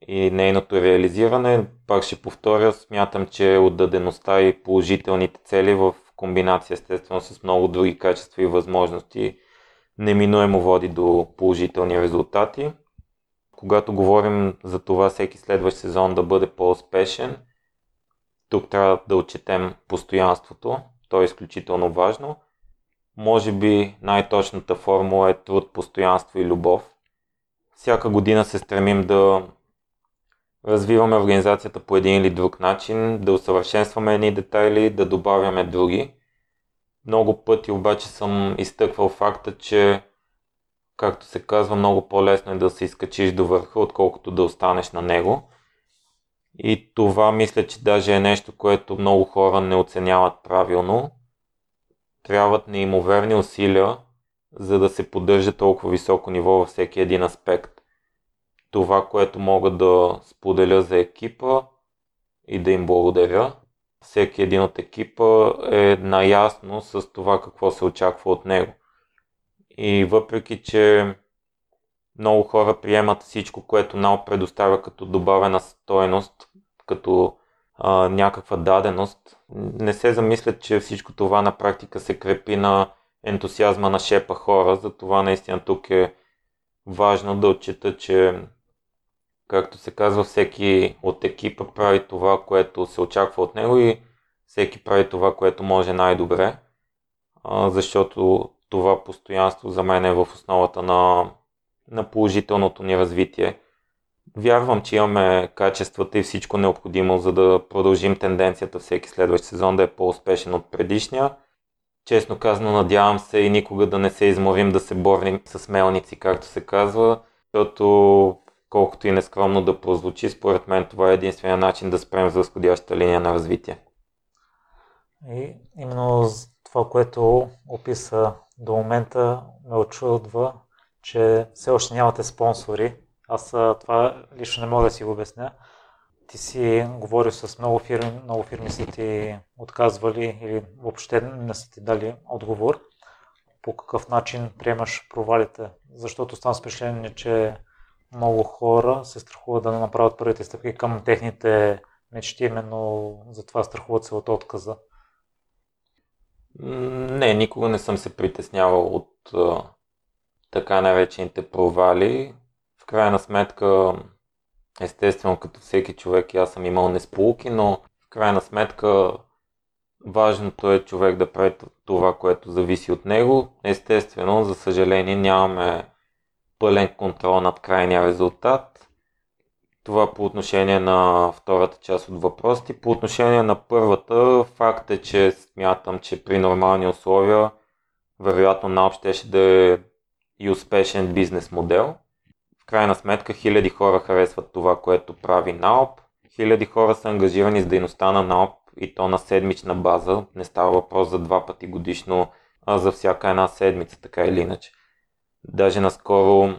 Speaker 2: и нейното реализиране, пак ще повторя, смятам, че отдадеността и положителните цели в комбинация естествено с много други качества и възможности неминуемо води до положителни резултати. Когато говорим за това всеки следващ сезон да бъде по-успешен, тук трябва да отчетем постоянството. То е изключително важно. Може би най-точната формула е труд, постоянство и любов. Всяка година се стремим да развиваме организацията по един или друг начин, да усъвършенстваме едни детайли, да добавяме други. Много пъти обаче съм изтъквал факта, че както се казва, много по-лесно е да се изкачиш до върха, отколкото да останеш на него. И това мисля, че даже е нещо, което много хора не оценяват правилно. Трябват неимоверни усилия, за да се поддържа толкова високо ниво във всеки един аспект. Това, което мога да споделя за екипа и да им благодаря. Всеки един от екипа е наясно с това какво се очаква от него. И въпреки, че много хора приемат всичко, което НАО предоставя като добавена стоеност, като а, някаква даденост, не се замислят, че всичко това на практика се крепи на ентусиазма на шепа хора. Затова наистина тук е важно да отчита, че както се казва, всеки от екипа прави това, което се очаква от него и всеки прави това, което може най-добре, защото това постоянство за мен е в основата на, на положителното ни развитие. Вярвам, че имаме качествата и всичко необходимо, за да продължим тенденцията всеки следващ сезон да е по-успешен от предишния. Честно казано, надявам се и никога да не се изморим да се борим с мелници, както се казва, защото колкото и нескромно да прозвучи, според мен това е единствения начин да спрем за възходящата линия на развитие.
Speaker 1: И именно това, което описа до момента, ме очудва че все още нямате спонсори. Аз това лично не мога да си го обясня. Ти си говорил с много фирми, много фирми са ти отказвали или въобще не са ти дали отговор. По какъв начин приемаш провалите? Защото ставам с че много хора се страхуват да направят първите стъпки към техните мечти, именно затова страхуват се от отказа.
Speaker 2: Не, никога не съм се притеснявал от така наречените провали. В крайна сметка, естествено, като всеки човек, аз съм имал несполуки, но в крайна сметка важното е човек да прави това, което зависи от него. Естествено, за съжаление, нямаме пълен контрол над крайния резултат. Това по отношение на втората част от въпросите. По отношение на първата, факт е, че смятам, че при нормални условия, вероятно НАОП ще да е и успешен бизнес модел. В крайна сметка хиляди хора харесват това, което прави НАОП. Хиляди хора са ангажирани с дейността на НАОП и то на седмична база. Не става въпрос за два пъти годишно, а за всяка една седмица, така или иначе. Даже наскоро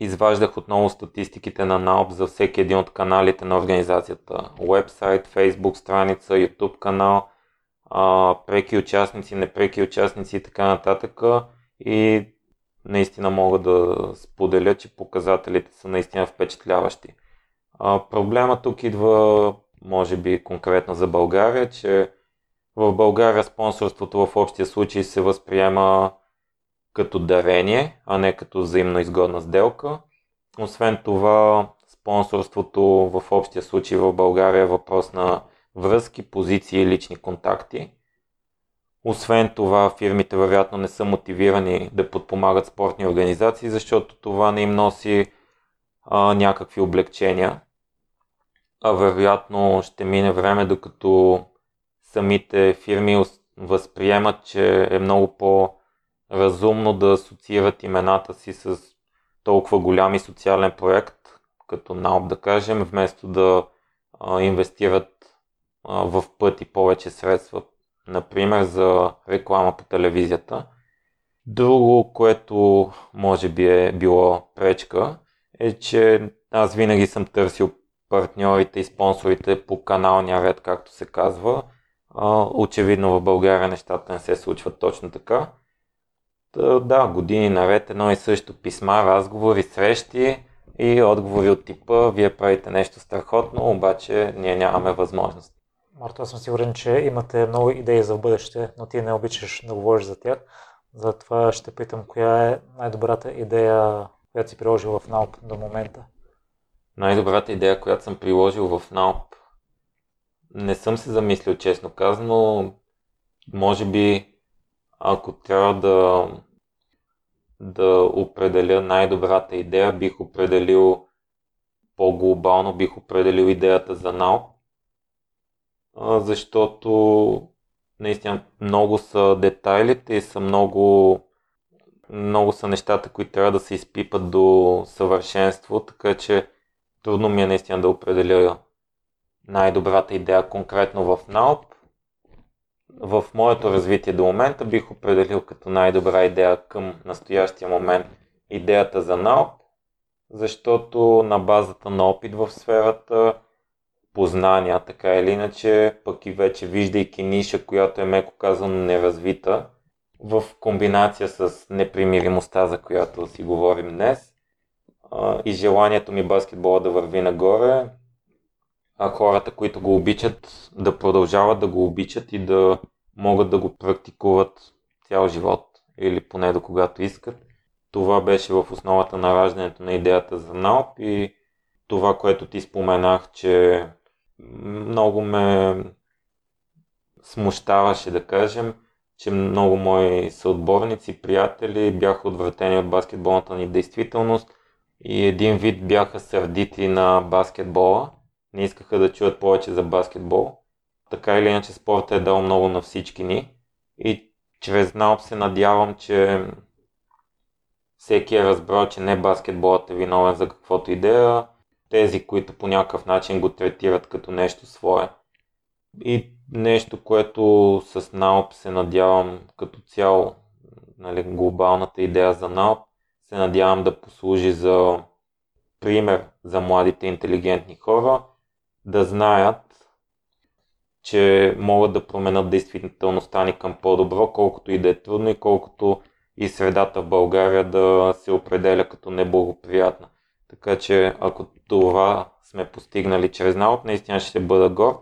Speaker 2: изваждах отново статистиките на НАОП за всеки един от каналите на организацията. Уебсайт, фейсбук страница, ютуб канал, преки участници, непреки участници и така нататък. И наистина мога да споделя, че показателите са наистина впечатляващи. проблема тук идва, може би конкретно за България, че в България спонсорството в общия случай се възприема като дарение, а не като взаимно изгодна сделка. Освен това, спонсорството в общия случай в България е въпрос на връзки, позиции и лични контакти. Освен това, фирмите вероятно не са мотивирани да подпомагат спортни организации, защото това не им носи а, някакви облегчения. А вероятно ще мине време, докато самите фирми възприемат, че е много по- разумно да асоциират имената си с толкова голям и социален проект, като НАОП да кажем, вместо да а, инвестират а, в пъти повече средства, например за реклама по телевизията. Друго, което може би е било пречка, е, че аз винаги съм търсил партньорите и спонсорите по каналния ред, както се казва. А, очевидно в България нещата не се случват точно така. Да, години наред едно и също писма, разговори, срещи и отговори от типа вие правите нещо страхотно, обаче ние нямаме възможност.
Speaker 1: Марто, аз съм сигурен, че имате много идеи за бъдеще, но ти не обичаш да говориш за тях. Затова ще питам, коя е най-добрата идея, която си приложил в НАУП до момента?
Speaker 2: Най-добрата идея, която съм приложил в НАУП, не съм се замислил, честно казано. Може би ако трябва да, да определя най-добрата идея, бих определил по-глобално, бих определил идеята за наук, защото наистина много са детайлите и са много, много са нещата, които трябва да се изпипат до съвършенство, така че трудно ми е наистина да определя най-добрата идея конкретно в НАОП в моето развитие до момента бих определил като най-добра идея към настоящия момент идеята за НАОП, защото на базата на опит в сферата, познания, така или иначе, пък и вече виждайки ниша, която е меко казано неразвита, в комбинация с непримиримостта, за която си говорим днес, и желанието ми баскетбола да върви нагоре, хората, които го обичат, да продължават да го обичат и да могат да го практикуват цял живот или поне до когато искат. Това беше в основата на раждането на идеята за НАОП и това, което ти споменах, че много ме смущаваше, да кажем, че много мои съотборници, приятели бяха отвратени от баскетболната ни действителност и един вид бяха сърдити на баскетбола не искаха да чуят повече за баскетбол. Така или иначе спорта е дал много на всички ни и чрез НАОП се надявам, че всеки е разбрал, че не баскетболът е виновен за каквото идея, тези, които по някакъв начин го третират като нещо свое. И нещо, което с НАОП се надявам като цяло, нали, глобалната идея за НАОП, се надявам да послужи за пример за младите интелигентни хора, да знаят, че могат да променят действителността ни към по-добро, колкото и да е трудно и колкото и средата в България да се определя като неблагоприятна. Така че ако това сме постигнали чрез наут, наистина ще бъда горд.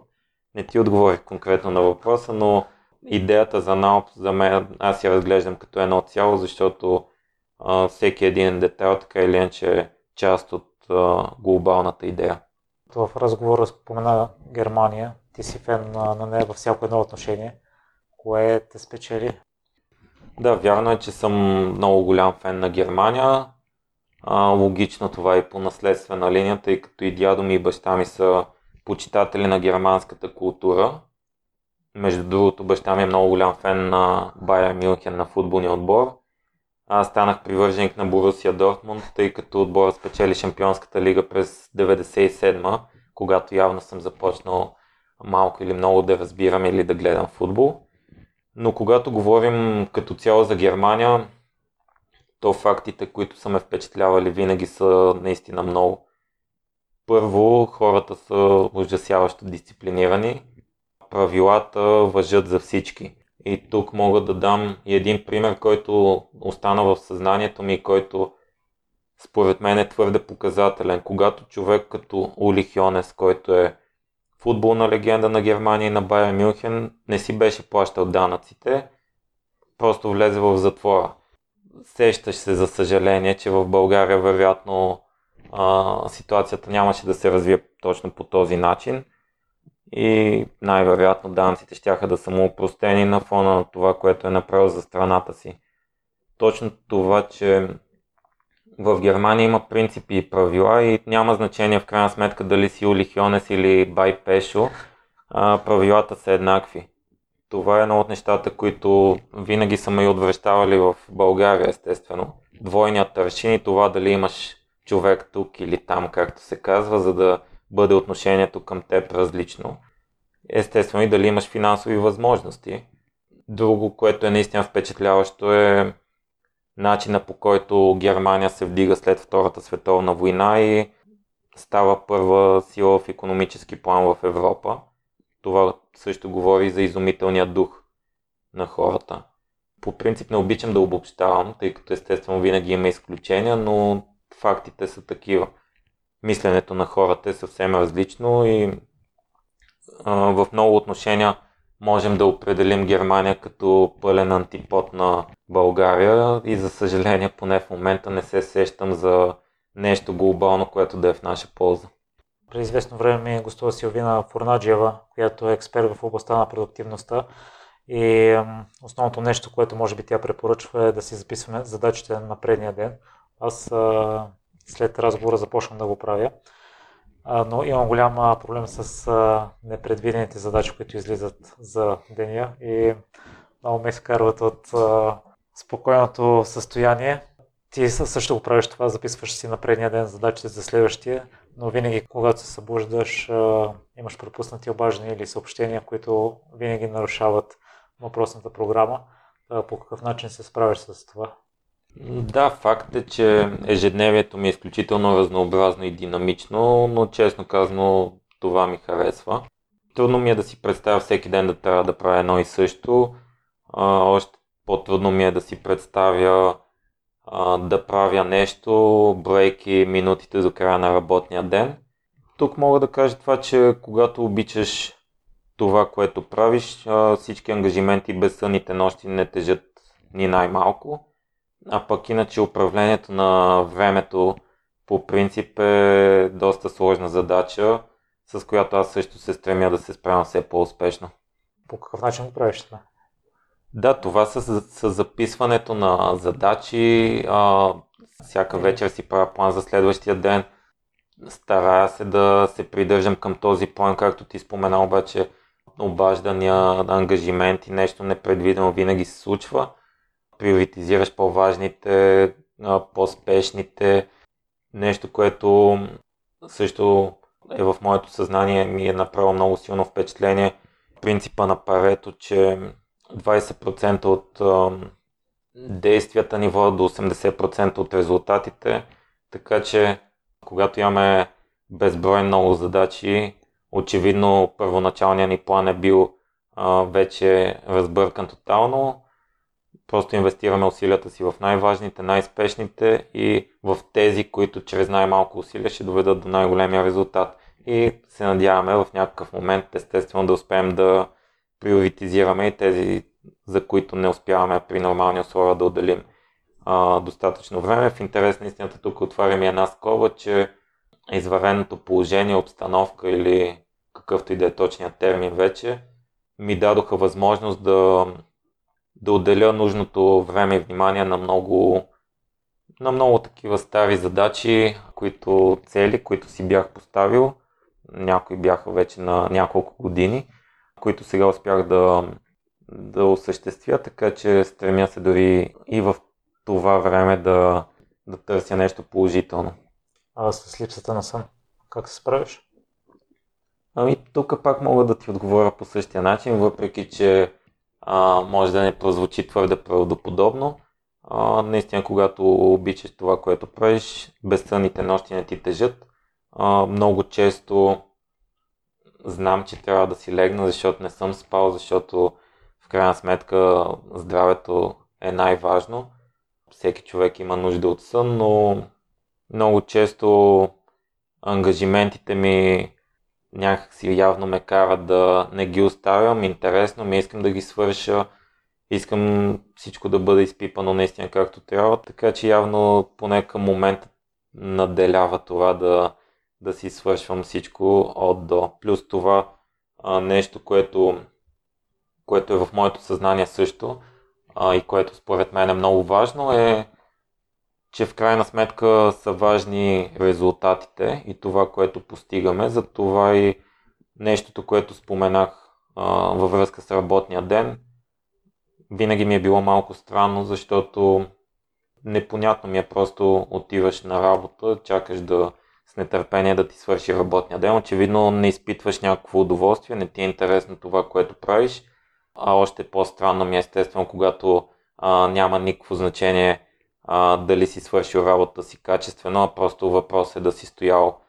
Speaker 2: Не ти отговорих конкретно на въпроса, но идеята за НАОП за мен аз я разглеждам като едно цяло, защото а, всеки един детайл така или иначе е част от а, глобалната идея.
Speaker 1: В разговора спомена Германия. Ти си фен на, на нея във всяко едно отношение. Кое те спечели?
Speaker 2: Да, вярно е, че съм много голям фен на Германия. А, логично това е по наследствена линия, тъй като и дядо ми и баща ми са почитатели на германската култура. Между другото, баща ми е много голям фен на Байер Мюнхен на футболния отбор. Аз станах привърженик на Борусия Дортмунд, тъй като отбора спечели Шампионската лига през 97 когато явно съм започнал малко или много да разбирам или да гледам футбол. Но когато говорим като цяло за Германия, то фактите, които са ме впечатлявали винаги са наистина много. Първо, хората са ужасяващо дисциплинирани. Правилата въжат за всички. И тук мога да дам и един пример, който остана в съзнанието ми, който според мен е твърде показателен. Когато човек като Ули Хионес, който е футболна легенда на Германия и на Байер Мюнхен, не си беше плащал данъците, просто влезе в затвора. Сещаш се за съжаление, че в България вероятно а, ситуацията нямаше да се развие точно по този начин и най-вероятно данците ще да са му упростени на фона на това, което е направил за страната си. Точно това, че в Германия има принципи и правила и няма значение в крайна сметка дали си Ули Хионес или Бай Пешо, а, правилата са еднакви. Това е едно от нещата, които винаги са ме и отвръщавали в България, естествено. Двойният тършин и това дали имаш човек тук или там, както се казва, за да бъде отношението към теб различно. Естествено и дали имаш финансови възможности. Друго, което е наистина впечатляващо е начина по който Германия се вдига след Втората световна война и става първа сила в економически план в Европа. Това също говори за изумителния дух на хората. По принцип не обичам да обобщавам, тъй като естествено винаги има изключения, но фактите са такива. Мисленето на хората е съвсем различно и в много отношения можем да определим Германия като пълен антипод на България и за съжаление поне в момента не се сещам за нещо глобално, което да е в наша полза.
Speaker 1: При известно време ми гостува Силвина Фурнаджиева, която е експерт в областта на продуктивността и основното нещо, което може би тя препоръчва е да си записваме задачите на предния ден. Аз след разговора започвам да го правя но имам голям проблем с непредвидените задачи, които излизат за деня и много ме изкарват от спокойното състояние. Ти също го правиш това, записваш си на предния ден задачите за следващия, но винаги, когато се събуждаш, имаш пропуснати обаждания или съобщения, които винаги нарушават въпросната програма. По какъв начин се справиш с това?
Speaker 2: Да, факт е, че ежедневието ми е изключително разнообразно и динамично, но честно казано това ми харесва. Трудно ми е да си представя всеки ден да трябва да правя едно и също. А, още по-трудно ми е да си представя а, да правя нещо, брейки минутите до края на работния ден. Тук мога да кажа това, че когато обичаш това, което правиш, а, всички ангажименти без съните нощи не тежат ни най-малко а пък иначе управлението на времето по принцип е доста сложна задача, с която аз също се стремя да се справям все по-успешно.
Speaker 1: По какъв начин го правиш това?
Speaker 2: Да, това с, с записването на задачи. А, всяка вечер си правя план за следващия ден. Старая се да се придържам към този план, както ти спомена, обаче обаждания, ангажименти, нещо непредвидено винаги се случва приоритизираш по-важните, по-спешните. Нещо, което също е в моето съзнание ми е направило много силно впечатление. Принципа на Парето, че 20% от действията ни водят до 80% от резултатите, така че когато имаме безброй много задачи, очевидно първоначалният ни план е бил а, вече разбъркан тотално. Просто инвестираме усилията си в най-важните, най-спешните и в тези, които чрез най-малко усилия ще доведат до най-големия резултат. И се надяваме в някакъв момент, естествено, да успеем да приоритизираме и тези, за които не успяваме при нормални условия да отделим а, достатъчно време. В интерес на истината тук отварям и една скоба, че извареното положение, обстановка или какъвто и да е точният термин вече, ми дадоха възможност да, да отделя нужното време и внимание на много, на много такива стари задачи, които цели, които си бях поставил. Някои бяха вече на няколко години, които сега успях да, да осъществя, така че стремя се дори и в това време да, да търся нещо положително.
Speaker 1: А с липсата на сън, как се справиш?
Speaker 2: Ами тук пак мога да ти отговоря по същия начин, въпреки че а, може да не прозвучи твърде правдоподобно. А, наистина, когато обичаш това, което правиш, безсънните нощи не ти тежат. А, много често знам, че трябва да си легна, защото не съм спал, защото в крайна сметка здравето е най-важно. Всеки човек има нужда от сън, но много често ангажиментите ми някакси явно ме карат да не ги оставям. Интересно ми, искам да ги свърша. Искам всичко да бъде изпипано наистина както трябва. Така че явно поне към момента наделява това да, да си свършвам всичко от до. Плюс това а, нещо, което, което е в моето съзнание също а, и което според мен е много важно е че в крайна сметка са важни резултатите и това, което постигаме. Затова и нещото, което споменах а, във връзка с работния ден, винаги ми е било малко странно, защото непонятно ми е просто отиваш на работа, чакаш да с нетърпение да ти свърши работния ден. Очевидно не изпитваш някакво удоволствие, не ти е интересно това, което правиш. А още по-странно ми е естествено, когато а, няма никакво значение а, дали си свършил работата си качествено, а просто въпрос е да си стоял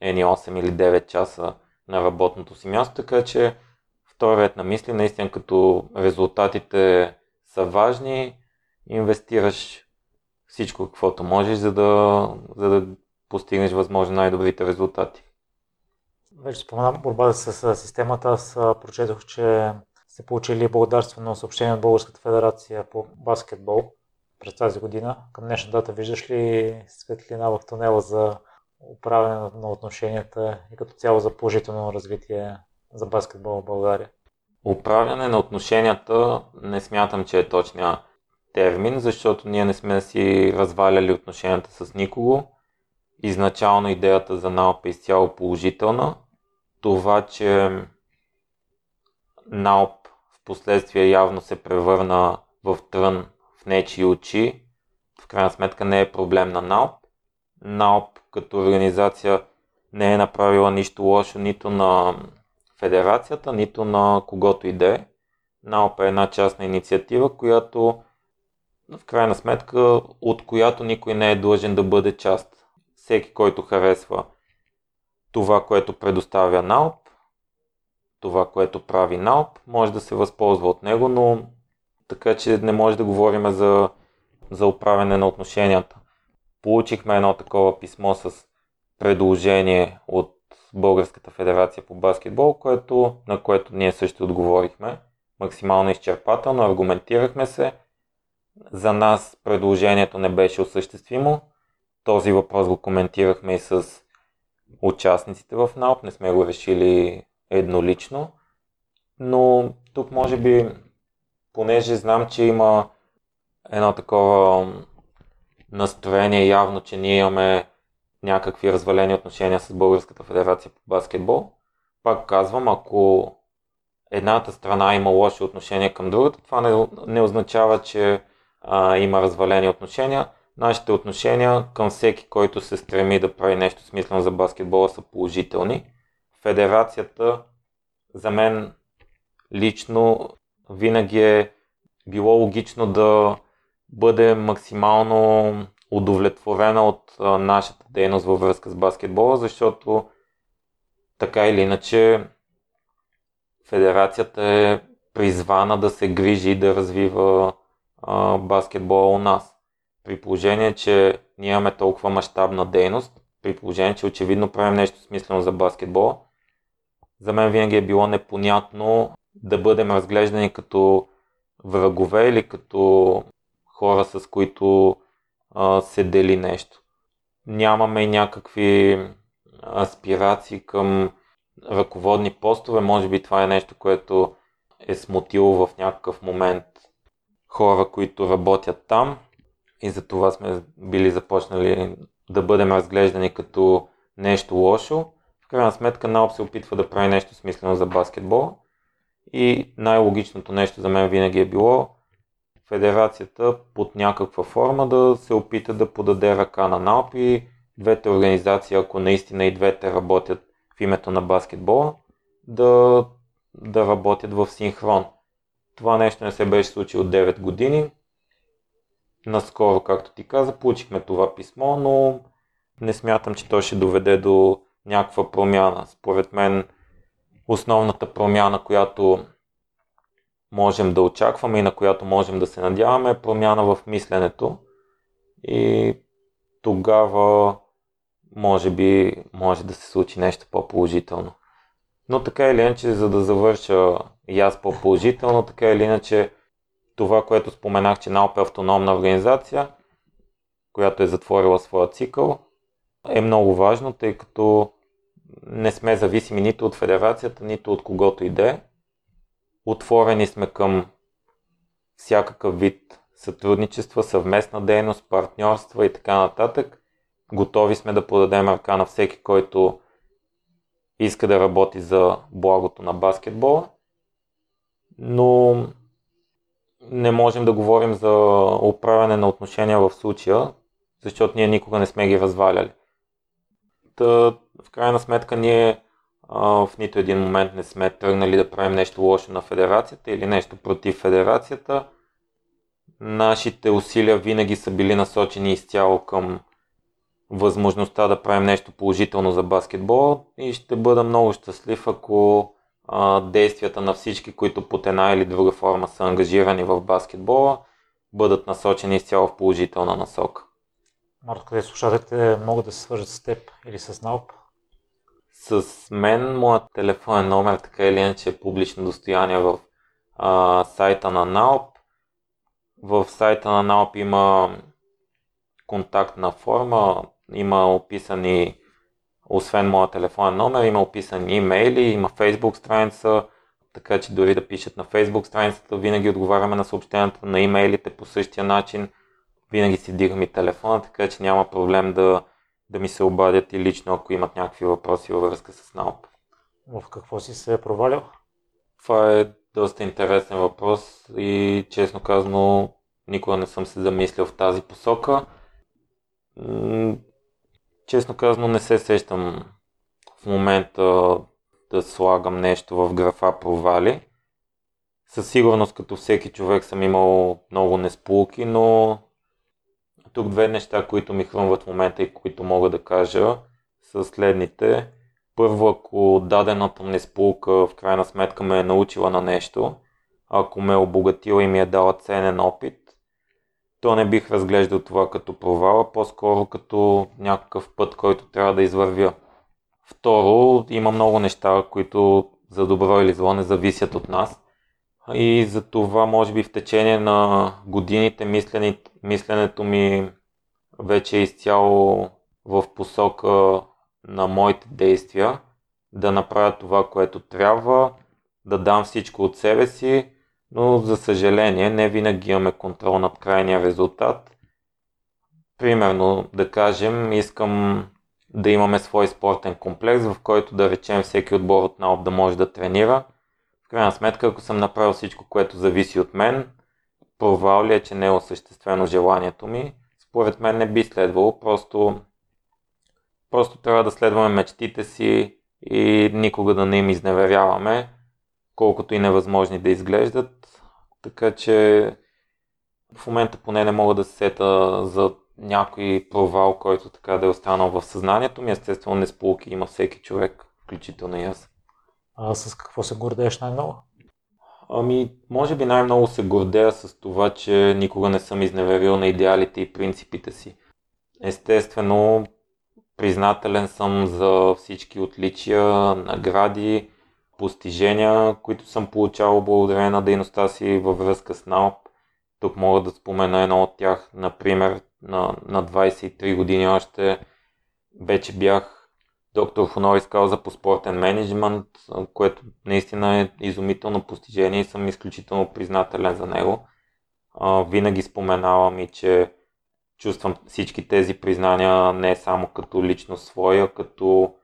Speaker 2: ени 8 или 9 часа на работното си място, така че втори на мисли, наистина като резултатите са важни, инвестираш всичко каквото можеш, за да, за да постигнеш възможно най-добрите резултати.
Speaker 1: Вече спомена борба с системата. Аз прочетох, че сте получили благодарствено съобщение от Българската федерация по баскетбол през тази година. Към днешна дата виждаш ли светлина в тунела за управяне на отношенията и като цяло за положително развитие за баскетбол в България?
Speaker 2: Управяне на отношенията не смятам, че е точния термин, защото ние не сме си разваляли отношенията с никого. Изначално идеята за НАОП е изцяло положителна. Това, че НАОП в последствие явно се превърна в трън в нечи очи, в крайна сметка не е проблем на НАОП. НАОП като организация не е направила нищо лошо нито на федерацията, нито на когото и да е. НАОП е една частна инициатива, която в крайна сметка от която никой не е длъжен да бъде част. Всеки, който харесва това, което предоставя НАОП, това, което прави НАОП, може да се възползва от него, но така че не може да говорим за, за управяне на отношенията. Получихме едно такова писмо с предложение от Българската федерация по баскетбол, което, на което ние също отговорихме максимално изчерпателно, аргументирахме се. За нас предложението не беше осъществимо. Този въпрос го коментирахме и с участниците в НАОП, не сме го решили еднолично. Но тук може би понеже знам, че има едно такова настроение явно, че ние имаме някакви развалени отношения с Българската федерация по баскетбол. Пак казвам, ако едната страна има лоши отношения към другата, това не, не означава, че а, има развалени отношения. Нашите отношения към всеки, който се стреми да прави нещо смислено за баскетбола са положителни. Федерацията за мен лично винаги е било логично да, бъде максимално удовлетворена от нашата дейност във връзка с баскетбола, защото така или иначе федерацията е призвана да се грижи и да развива а, баскетбола у нас. При положение, че ние имаме толкова мащабна дейност, при положение, че очевидно правим нещо смислено за баскетбола, за мен винаги е било непонятно да бъдем разглеждани като врагове или като хора, с които а, се дели нещо. Нямаме някакви аспирации към ръководни постове. Може би това е нещо, което е смутило в някакъв момент хора, които работят там и за това сме били започнали да бъдем разглеждани като нещо лошо. В крайна сметка НАОП се опитва да прави нещо смислено за баскетбол и най-логичното нещо за мен винаги е било федерацията под някаква форма да се опита да подаде ръка на НАОП и двете организации, ако наистина и двете работят в името на баскетбола, да, да работят в синхрон. Това нещо не се беше случило 9 години. Наскоро, както ти каза, получихме това писмо, но не смятам, че то ще доведе до някаква промяна. Според мен основната промяна, която можем да очакваме и на която можем да се надяваме е промяна в мисленето и тогава може би може да се случи нещо по-положително. Но така или иначе, за да завърша и аз по-положително, така или иначе това, което споменах, че НАОП е автономна организация, която е затворила своя цикъл, е много важно, тъй като не сме зависими нито от федерацията, нито от когото и да е. Отворени сме към всякакъв вид сътрудничества, съвместна дейност, партньорства и така нататък. Готови сме да подадем ръка на всеки, който иска да работи за благото на баскетбола, но не можем да говорим за управяне на отношения в случая, защото ние никога не сме ги разваляли. Та, крайна сметка ние а, в нито един момент не сме тръгнали да правим нещо лошо на федерацията или нещо против федерацията. Нашите усилия винаги са били насочени изцяло към възможността да правим нещо положително за баскетбол и ще бъда много щастлив, ако а, действията на всички, които под една или друга форма са ангажирани в баскетбола, бъдат насочени изцяло в положителна насока.
Speaker 1: Марто, къде слушателите могат да се свържат с теб или с НАОП?
Speaker 2: С мен моят телефонен номер така или иначе е публично достояние в а, сайта на НАОП. В сайта на НАОП има контактна форма, има описани, освен моя телефонен номер, има описани имейли, има фейсбук страница, така че дори да пишат на фейсбук страницата, винаги отговаряме на съобщенията на имейлите по същия начин. Винаги си дигам и телефона, така че няма проблем да, да ми се обадят и лично, ако имат някакви въпроси във връзка с НАОП.
Speaker 1: В какво си се е провалял?
Speaker 2: Това е доста интересен въпрос и честно казано никога не съм се замислил в тази посока. Честно казано не се сещам в момента да слагам нещо в графа провали. Със сигурност като всеки човек съм имал много несполуки, но тук две неща, които ми хрумват в момента и които мога да кажа са следните. Първо, ако дадената несполука в крайна сметка ме е научила на нещо, ако ме е обогатила и ми е дала ценен опит, то не бих разглеждал това като провала, по-скоро като някакъв път, който трябва да извървя. Второ, има много неща, които за добро или зло не зависят от нас. И за това, може би, в течение на годините мисленето ми вече е изцяло в посока на моите действия, да направя това, което трябва, да дам всичко от себе си, но за съжаление не винаги имаме контрол над крайния резултат. Примерно, да кажем, искам да имаме свой спортен комплекс, в който да речем всеки отбор от НАОП да може да тренира. Крайна сметка, ако съм направил всичко, което зависи от мен, провал ли е, че не е осъществено желанието ми, според мен не би следвало, просто, просто трябва да следваме мечтите си и никога да не им изневеряваме, колкото и невъзможни да изглеждат. Така че В момента поне не мога да се сета за някой провал, който така да е останал в съзнанието ми. Естествено, не сполуки има всеки човек, включително и аз.
Speaker 1: А с какво се гордееш най-много?
Speaker 2: Ами, може би най-много се гордея с това, че никога не съм изневерил на идеалите и принципите си. Естествено, признателен съм за всички отличия, награди, постижения, които съм получавал благодарение на дейността си във връзка с НАОП. Тук мога да спомена едно от тях, например, на, на 23 години още вече бях доктор Хонорис Кауза по спортен менеджмент, което наистина е изумително постижение и съм изключително признателен за него. винаги споменавам и, че чувствам всички тези признания не само като лично своя, като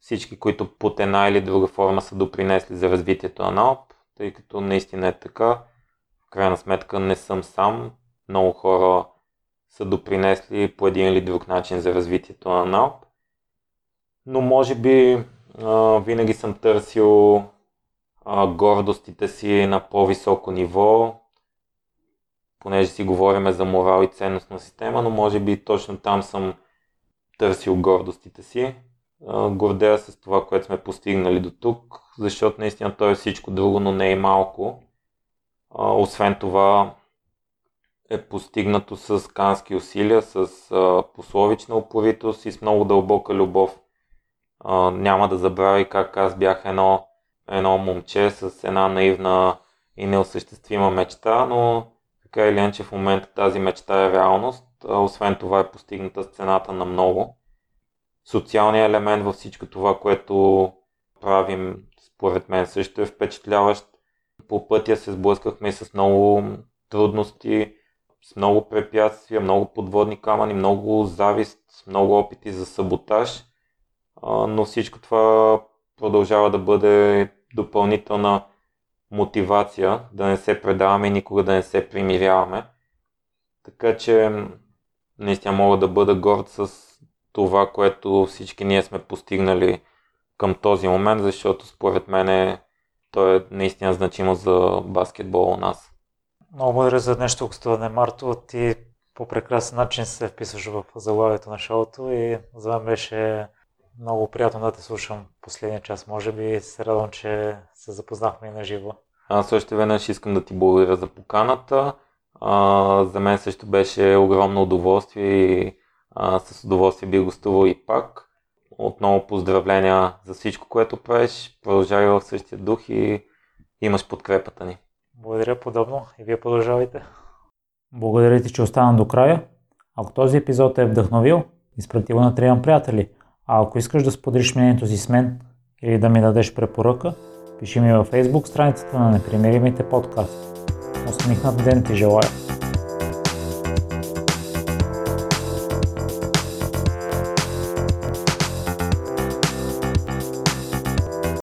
Speaker 2: всички, които под една или друга форма са допринесли за развитието на НАОП, тъй като наистина е така. В крайна сметка не съм сам. Много хора са допринесли по един или друг начин за развитието на НАОП. Но може би а, винаги съм търсил а, гордостите си на по-високо ниво, понеже си говориме за морал и ценностна система, но може би точно там съм търсил гордостите си. Гордея с това, което сме постигнали до тук, защото наистина то е всичко друго, но не е малко. Освен това е постигнато с кански усилия, с пословична упоритост и с много дълбока любов. Няма да забравя как аз бях едно, едно момче с една наивна и неосъществима мечта, но така или иначе в момента тази мечта е реалност. Освен това е постигната с цената на много. Социалният елемент във всичко това, което правим, според мен също е впечатляващ. По пътя се сблъскахме с много трудности, с много препятствия, много подводни камъни, много завист, много опити за саботаж, но всичко това продължава да бъде допълнителна мотивация да не се предаваме и никога да не се примиряваме. Така че наистина мога да бъда горд с това, което всички ние сме постигнали към този момент, защото според мен е, то е наистина значимо за баскетбол у нас.
Speaker 1: Много благодаря за днешното гостуване, Марто. Ти по прекрасен начин се вписваш в заглавието на шоуто и за мен беше много приятно да те слушам последния час. Може би се радвам, че се запознахме и на живо.
Speaker 2: Аз още веднъж искам да ти благодаря за поканата. А, за мен също беше огромно удоволствие и а, с удоволствие би гостувал и пак. Отново поздравления за всичко, което правиш. Продължавай в същия дух и имаш подкрепата ни.
Speaker 1: Благодаря подобно и вие продължавайте. Благодаря ти, че остана до края. Ако този епизод е вдъхновил, изпрати го на трима приятели. А ако искаш да споделиш мнението си с мен или да ми дадеш препоръка, пиши ми във Facebook страницата на Непримиримите подкаст. Усмихнат ден ти желая!